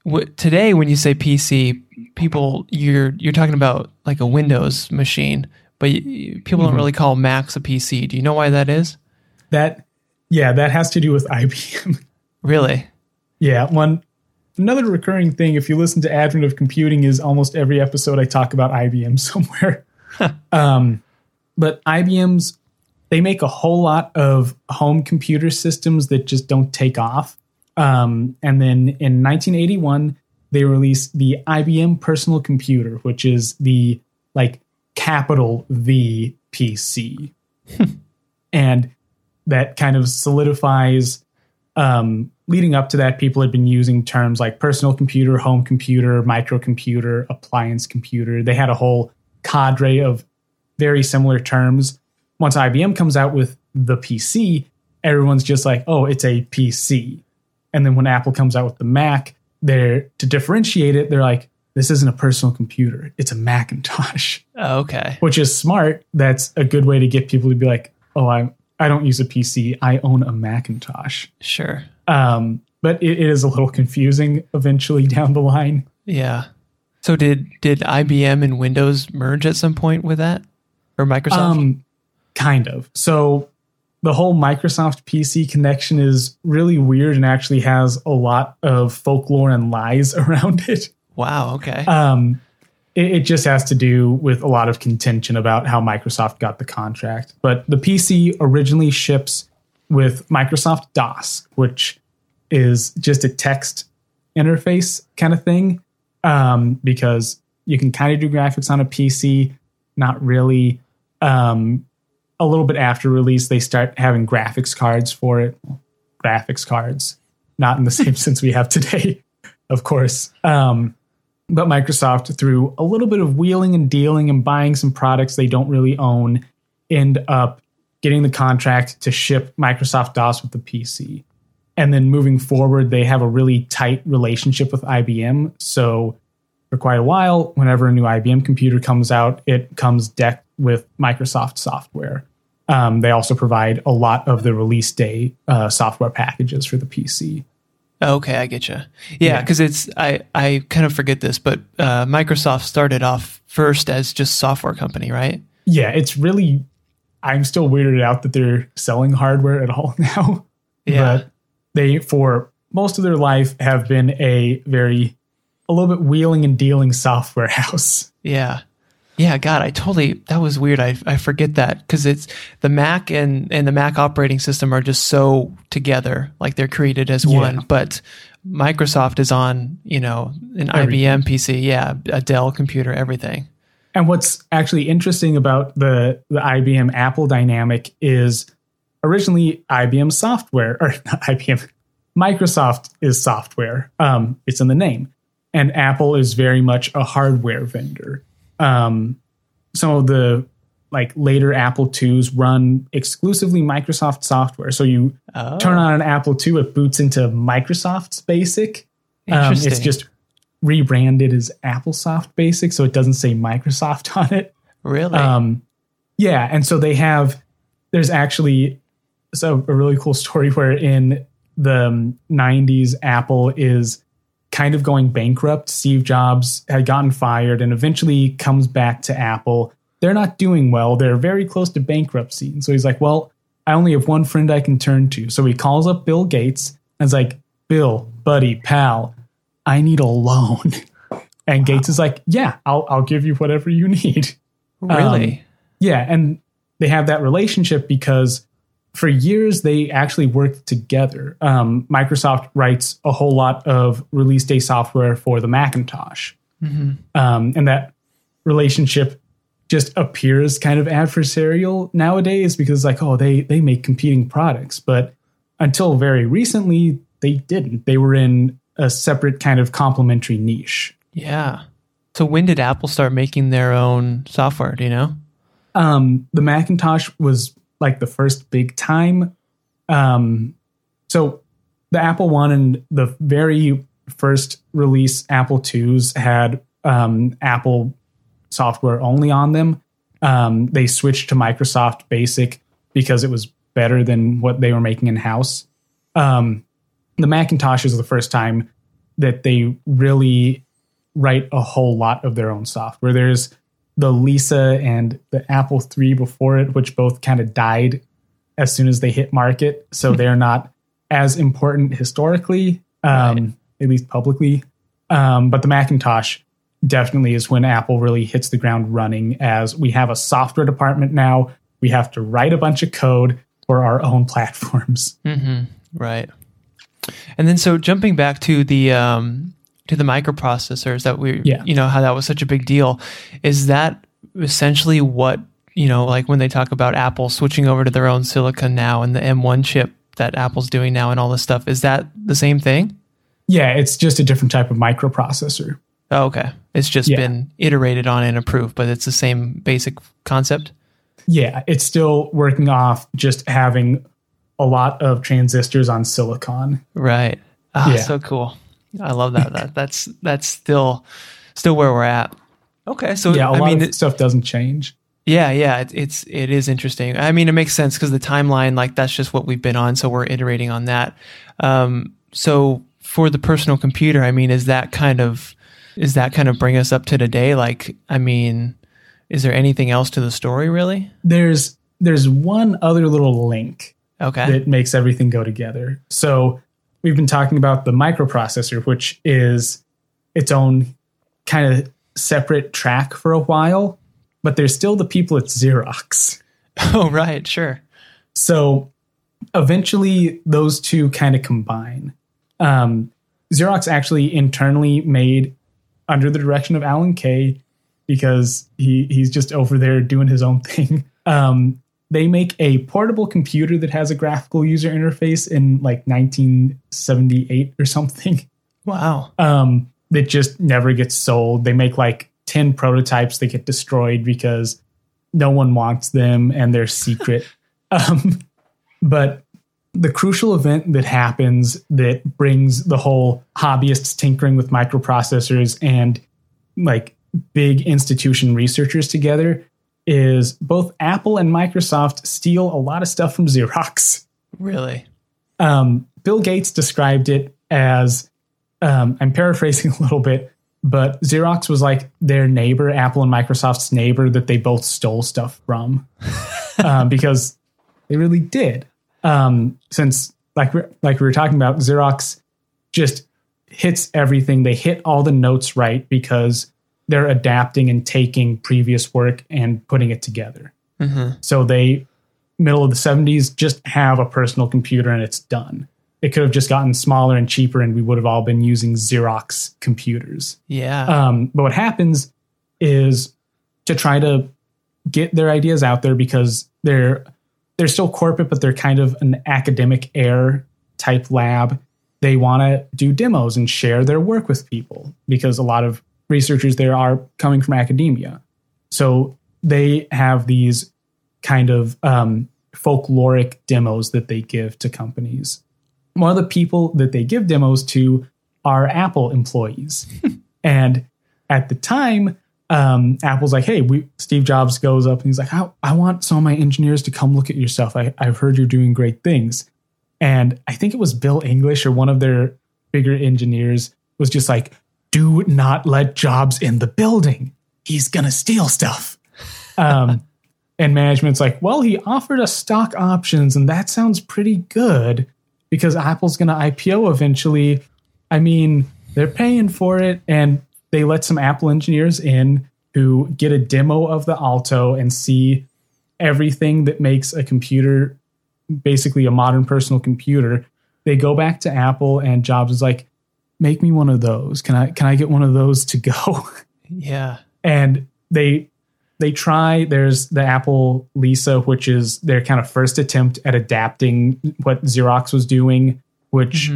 what, today, when you say PC, people you're you're talking about like a Windows machine, but y y- people don't mm-hmm. really call Macs a PC. Do you know why that is? That, yeah, that has to do with IBM. Really? Yeah, one another recurring thing if you listen to Advent of Computing is almost every episode I talk about IBM somewhere. um, but IBM's they make a whole lot of home computer systems that just don't take off. Um, and then in 1981, they released the IBM Personal Computer, which is the like capital V PC, and that kind of solidifies um, leading up to that, people had been using terms like personal computer, home computer, microcomputer, appliance computer. They had a whole cadre of very similar terms. Once IBM comes out with the PC, everyone's just like, oh, it's a PC. And then when Apple comes out with the Mac, they're to differentiate it, they're like, this isn't a personal computer, it's a Macintosh, Oh, okay. which is smart. That's a good way to get people to be like, oh, I'm I don't use a PC, I own a Macintosh. Sure. Um, but it, it is a little confusing eventually down the line. Yeah. So did did IBM and Windows merge at some point with that, or Microsoft? Um, kind of. So the whole Microsoft PC connection is really weird and actually has a lot of folklore and lies around it. wow. Okay. Um, it, it just has to do with a lot of contention about how Microsoft got the contract. But the PC originally ships with Microsoft DOS, which is just a text interface kind of thing, um, because you can kind of do graphics on a PC, not really. Um, a little bit after release, they start having graphics cards for it. Graphics cards, not in the same sense we have today, of course. Um, but Microsoft, through a little bit of wheeling and dealing and buying some products they don't really own, end up getting the contract to ship Microsoft DOS with the PC. And then moving forward, they have a really tight relationship with IBM. So for quite a while, whenever a new IBM computer comes out, it comes decked with Microsoft software. Um, they also provide a lot of the release day uh, software packages for the PC. Okay, I get you. Yeah, Yeah. because it's I I kind of forget this, but uh, Microsoft started off first as just software company, right? Yeah, it's really. I'm still weirded out that they're selling hardware at all now. Yeah. But they, for most of their life, have been a very, a little bit wheeling and dealing software house. Yeah. Yeah, God, I totally that was weird. I I forget that because it's the Mac and and the Mac operating system are just so together, like they're created as Yeah. one. But Microsoft is on, you know, an Everything. IBM PC, yeah, a Dell computer, everything. And what's actually interesting about the the IBM Apple dynamic is originally IBM software or not IBM Microsoft is software. Um, it's in the name, and Apple is very much a hardware vendor. Um, some of the like later Apple IIs run exclusively Microsoft software. So you Oh, turn on an Apple II, it boots into Microsoft's Basic. Um, it's just rebranded as AppleSoft Basic, so it doesn't say Microsoft on it. really Um, yeah, and so they have. There's actually so a really cool story where in the um, 90s, Apple is kind of going bankrupt. Steve Jobs had gotten fired and eventually comes back to Apple. They're not doing well. They're very close to bankruptcy. And so he's like, "Well, I only have one friend I can turn to." So he calls up Bill Gates and is like, "Bill, buddy, pal, I need a loan." And Gates is like, "Yeah, I'll I'll give you whatever you need." really? Yeah, and they have that relationship because for years they actually worked together. Um, Microsoft writes a whole lot of release day software for the Macintosh, um, and that relationship just appears kind of adversarial nowadays because like oh they they make competing products, but until very recently they didn't. They were in a separate kind of complementary niche. yeah. So when did Apple start making their own software? Do you know? um, the Macintosh was like the first big time. Um, so the Apple One and the very first release Apple Twos had um, Apple software only on them. Um, they switched to Microsoft Basic because it was better than what they were making in house. Um, the Macintosh is the first time that they really write a whole lot of their own software. There's the Lisa and the Apple III before it, which both kind of died as soon as they hit market. So they're not as important historically, um, at least publicly. Um, but the Macintosh definitely is when Apple really hits the ground running as we have a software department now. We have to write a bunch of code for our own platforms. Right. And then so jumping back to the um to the microprocessors that we Yeah. you know how that was such a big deal is that essentially what you know like when they talk about Apple switching over to their own silicon now and the M1 chip that Apple's doing now and all this stuff is that the same thing? Yeah, it's just a different type of microprocessor. Oh, okay. It's just Yeah. been iterated on and approved, but it's the same basic concept. Yeah, it's still working off just having a lot of transistors on silicon. Right. Ah, Yeah. so cool. I love that. that that's that's still still where we're at. Okay, so Yeah, a I lot mean, of stuff doesn't change. Yeah, yeah, it, it's it is interesting. I mean, it makes sense because the timeline, like that's just what we've been on, so we're iterating on that. Um, so for the personal computer, I mean, is that kind of is that kind of bring us up to today? Like, I mean, is there anything else to the story, really? There's there's one other little link Okay, that makes everything go together. So we've been talking about the microprocessor, which is its own kind of separate track for a while, but there's still the people at Xerox. oh right, sure. So eventually those two kind of combine. Um, Xerox actually internally made under the direction of Alan Kay because he he's just over there doing his own thing. Um, they make a portable computer that has a graphical user interface in like 1978 or something. Wow. Um, that just never gets sold. They make like 10 prototypes that get destroyed because no one wants them and they're secret. Um, but the crucial event that happens that brings the whole hobbyists tinkering with microprocessors and like big institution researchers together is both Apple and Microsoft steal a lot of stuff from Xerox. Really? Um, Bill Gates described it as um, I'm paraphrasing a little bit, but Xerox was like their neighbor, Apple and Microsoft's neighbor that they both stole stuff from um, because they really did. Um, since like like we were talking about, Xerox just hits everything. They hit all the notes right because they're adapting and taking previous work and putting it together. Mm-hmm. So they middle of the 70s just have a personal computer and it's done. It could have just gotten smaller and cheaper and we would have all been using Xerox computers. Yeah. Um, but what happens is to try to get their ideas out there because they're they're still corporate, but they're kind of an academic air type lab. They want to do demos and share their work with people because a lot of researchers there are coming from academia. So they have these kind of um, folkloric demos that they give to companies. One of the people that they give demos to are Apple employees. and at the time, um, Apple's like, hey, we, Steve Jobs goes up and he's like, I, I want some of my engineers to come look at your stuff. I, I've heard you're doing great things. And I think it was Bill English or one of their bigger engineers was just like, do not let Jobs in the building. He's going to steal stuff. Um, and management's like, well, he offered us stock options, and that sounds pretty good because Apple's going to IPO eventually. I mean, they're paying for it, and they let some Apple engineers in who get a demo of the Alto and see everything that makes a computer basically a modern personal computer. They go back to Apple, and Jobs is like, "Make me one of those. Can I? Can I get one of those to go?" yeah. and they they try there's the apple lisa which is their kind of first attempt at adapting what xerox was doing which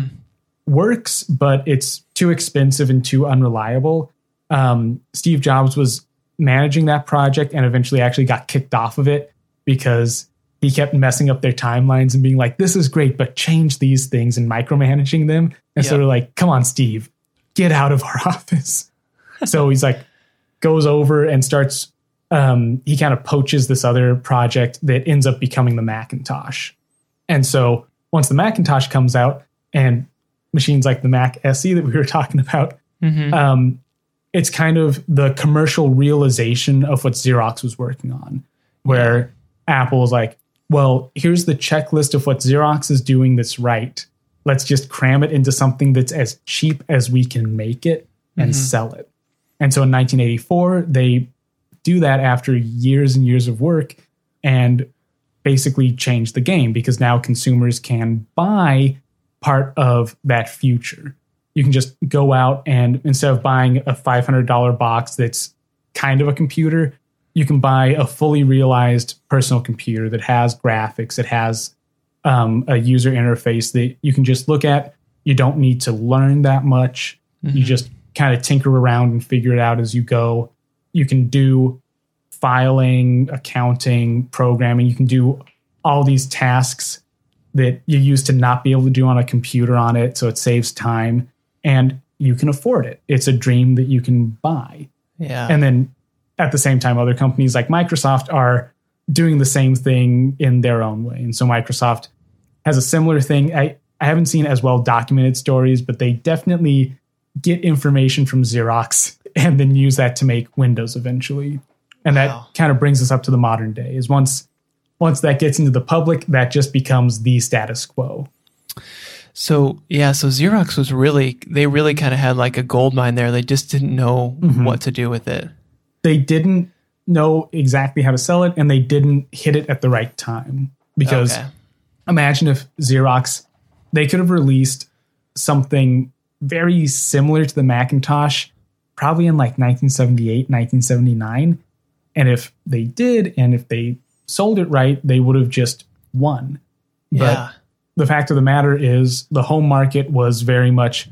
works but it's too expensive and too unreliable um, steve jobs was managing that project and eventually actually got kicked off of it because he kept messing up their timelines and being like this is great but change these things and micromanaging them and so Yeah. they're like come on steve get out of our office so he's like goes over and starts um, he kind of poaches this other project that ends up becoming the Macintosh. And so once the Macintosh comes out and machines like the Mac SE that we were talking about, um, it's kind of the commercial realization of what Xerox was working on, where Apple's like, well, here's the checklist of what Xerox is doing that's right. Let's just cram it into something that's as cheap as we can make it and mm-hmm. sell it. And so in 1984, they do that after years and years of work and basically change the game because now consumers can buy part of that future. You can just go out and instead of buying a $500 box that's kind of a computer, you can buy a fully realized personal computer that has graphics, that has um, a user interface that you can just look at. You don't need to learn that much. You just kind of tinker around and figure it out as you go. You can do filing, accounting, programming. You can do all these tasks that you used to not be able to do on a computer on it. So it saves time and you can afford it. It's a dream that you can buy. Yeah. And then at the same time, other companies like Microsoft are doing the same thing in their own way. And so Microsoft has a similar thing. I, I haven't seen as well documented stories, but they definitely get information from Xerox and then use that to make Windows eventually. And that Wow. kind of brings us up to the modern day. Is once once that gets into the public, that just becomes the status quo. So yeah, so Xerox was really they really kind of had like a gold mine there. They just didn't know mm-hmm. what to do with it. They didn't know exactly how to sell it and they didn't hit it at the right time. Because Okay. imagine if Xerox they could have released something very similar to the Macintosh probably in like 1978, 1979. And if they did and if they sold it right, they would have just won. Yeah. the fact of the matter is the home market was very much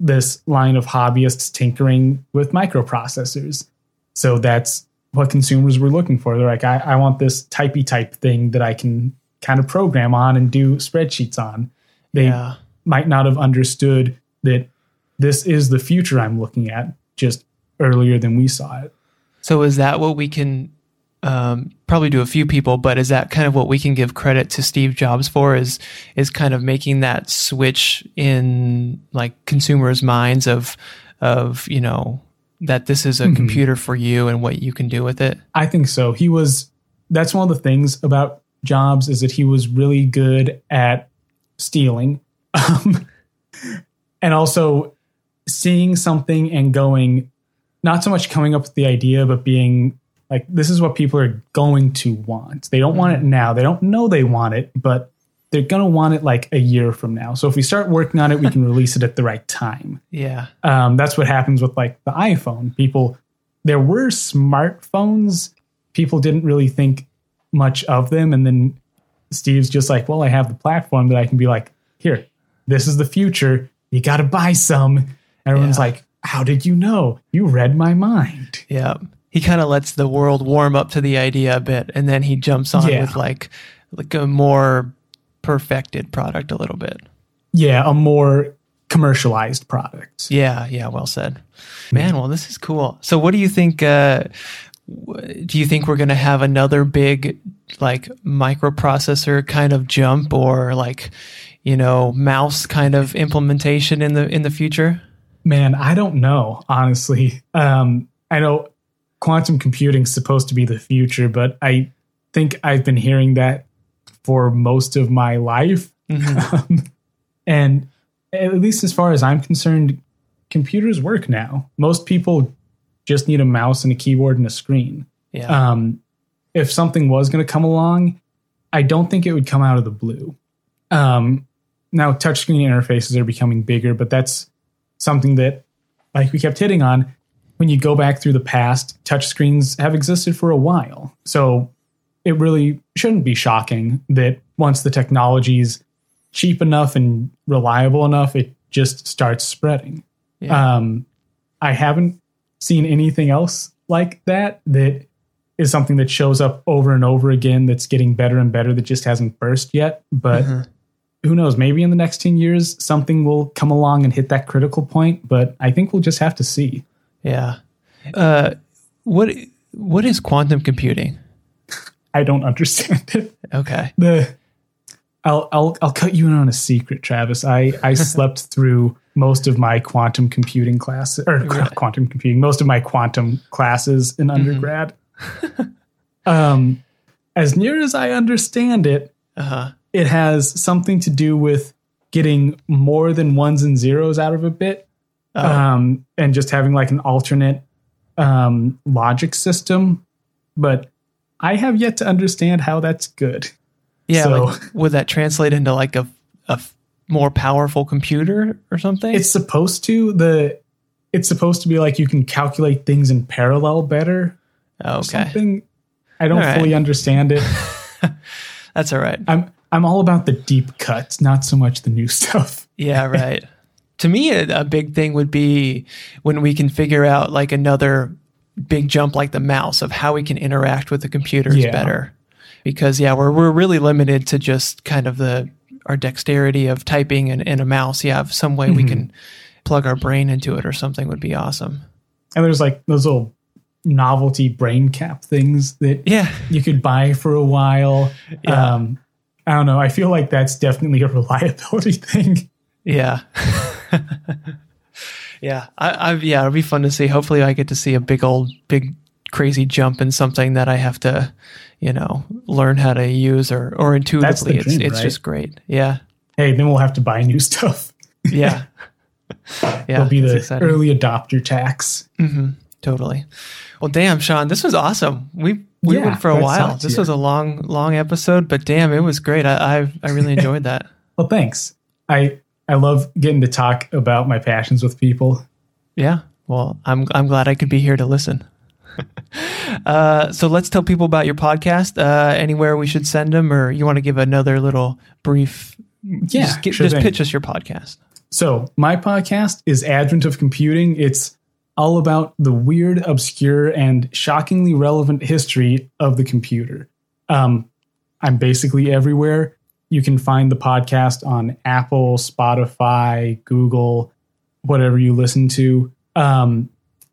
this line of hobbyists tinkering with microprocessors. So that's what consumers were looking for. They're like, I, I want this typey type thing that I can kind of program on and do spreadsheets on. They Yeah. might not have understood that this is the future I'm looking at just earlier than we saw it. So is that what we can um, probably do a few people, but is that kind of what we can give credit to Steve Jobs for? Is is kind of making that switch in like consumers' minds of of you know that this is a computer for you and what you can do with it. I think so. He was that's one of the things about Jobs is that he was really good at stealing. Um, and also seeing something and going not so much coming up with the idea but being like this is what people are going to want. They don't want it now. They don't know they want it, but they're going to want it like a year from now. So if we start working on it, we can release it at the right time Yeah. um, that's what happens with like the iphone people there were smartphones people didn't really think much of them and then steve's just like well i have the platform that i can be like here this is the future you got to buy some everyone's Yeah. like how did you know you read my mind Yeah. He kind of lets the world warm up to the idea a bit and then he jumps on Yeah. with like like a more perfected product a little bit. yeah a more commercialized product Yeah, yeah, well said. Man, well this is cool. So what do you think uh do you think we're going to have another big like microprocessor kind of jump or like you know, mouse kind of implementation in the in the future? Man, I don't know, honestly. Um, I know quantum computing's supposed to be the future, but I think I've been hearing that for most of my life. Um, and at least as far as I'm concerned, computers work now. Most people just need a mouse and a keyboard and a screen. Yeah. Um, if something was going to come along, I don't think it would come out of the blue. Um, now, touchscreen interfaces are becoming bigger, but that's something that, like we kept hitting on, when you go back through the past, touchscreens have existed for a while. So it really shouldn't be shocking that once the technology's cheap enough and reliable enough, it just starts spreading. yeah. Um, I haven't seen anything else like that that is something that shows up over and over again that's getting better and better that just hasn't burst yet. But who knows? Maybe in the next 10 years, something will come along and hit that critical point. But I think we'll just have to see. yeah. Uh what what is quantum computing? I don't understand it. Okay. The I'll I'll I'll cut you in on a secret, Travis. I I slept through most of my quantum computing classes or quantum computing, most of my quantum classes in undergrad. um, as near as I understand it, Uh-huh. it has something to do with getting more than ones and zeros out of a bit, um, and just having like an alternate um, logic system. But I have yet to understand how that's good. Yeah, So- like, would that translate into like a a more powerful computer or something? It's supposed to the it's supposed to be like you can calculate things in parallel better. Oh, okay. Something I don't right. fully understand it. That's all right. I'm I'm all about the deep cuts, not so much the new stuff. Yeah, right. to me, a, a big thing would be when we can figure out like another big jump like the mouse of how we can interact with the computers Yeah. better. Because yeah, we're we're really limited to just kind of the our dexterity of typing and, and a mouse. Yeah, some way we Mm-hmm. can plug our brain into it or something would be awesome. And there's like those little novelty brain cap things that Yeah. you could buy for a while. Yeah. Um, I don't know. I feel like that's definitely a reliability thing. Yeah. yeah. I, I yeah, it'll be fun to see. Hopefully I get to see a big old big crazy jump in something that I have to, you know, learn how to use or or intuitively. it's dream, it's right? just great. Yeah. Hey, then we'll have to buy new stuff. Yeah. yeah. It'll be the exciting. early adopter tax. Mm-hmm. Totally. Well, damn, Sean, this was awesome. We we Yeah, went for a while. This you. was a long, long episode, but damn, it was great. I I, I really enjoyed that. Well, thanks. I I love getting to talk about my passions with people. Yeah. Well, I'm I'm glad I could be here to listen. uh, so let's tell people about your podcast. Uh, anywhere we should send them, or you want to give another little brief? Yeah, just, get, sure just pitch us your podcast. So, my podcast is Advent of Computing. It's all about the weird, obscure, and shockingly relevant history of the computer. Um, I'm basically everywhere. You can find the podcast on Apple, Spotify, Google, whatever you listen to. Um,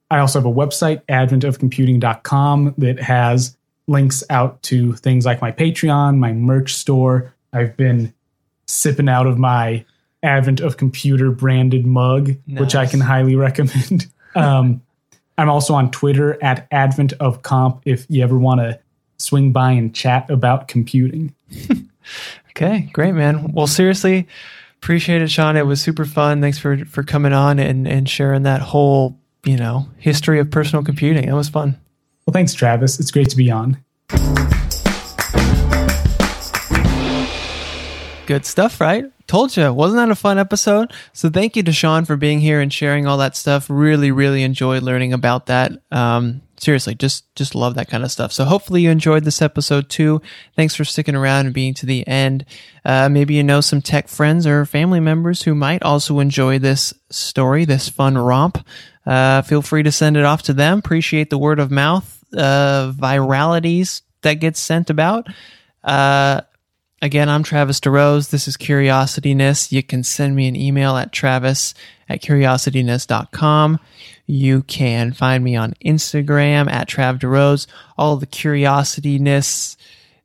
I also have a website, adventofcomputing.com, that has links out to things like my Patreon, my merch store. I've been sipping out of my Advent of Computer branded mug, nice. which I can highly recommend. um, I'm also on Twitter at Advent of Comp if you ever want to swing by and chat about computing. okay, great, man. Well, seriously, appreciate it, Sean. It was super fun. Thanks for for coming on and and sharing that whole you know history of personal computing. It was fun. Well, thanks, Travis. It's great to be on. Good stuff, right? Told you. Wasn't that a fun episode? So thank you to Sean for being here and sharing all that stuff. Really, really enjoyed learning about that. Um, seriously, just just love that kind of stuff. So hopefully you enjoyed this episode too. Thanks for sticking around and being to the end. Uh, maybe you know some tech friends or family members who might also enjoy this story, this fun romp. Uh, feel free to send it off to them. Appreciate the word of mouth, uh, viralities that gets sent about. Uh, Again, I'm Travis DeRose. This is Curiosityness. You can send me an email at travis at curiosityness.com. You can find me on Instagram at Trav DeRose. All the Curiosityness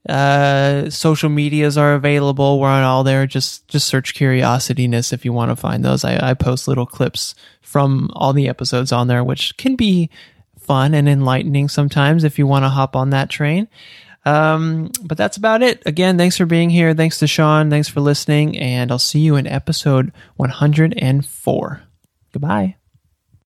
uh, social medias are available. We're on all there. Just just search Curiosityness if you want to find those. I, I post little clips from all the episodes on there, which can be fun and enlightening sometimes if you want to hop on that train. Um, but that's about it. Again, thanks for being here. Thanks to Sean. Thanks for listening. And I'll see you in episode 104. Goodbye.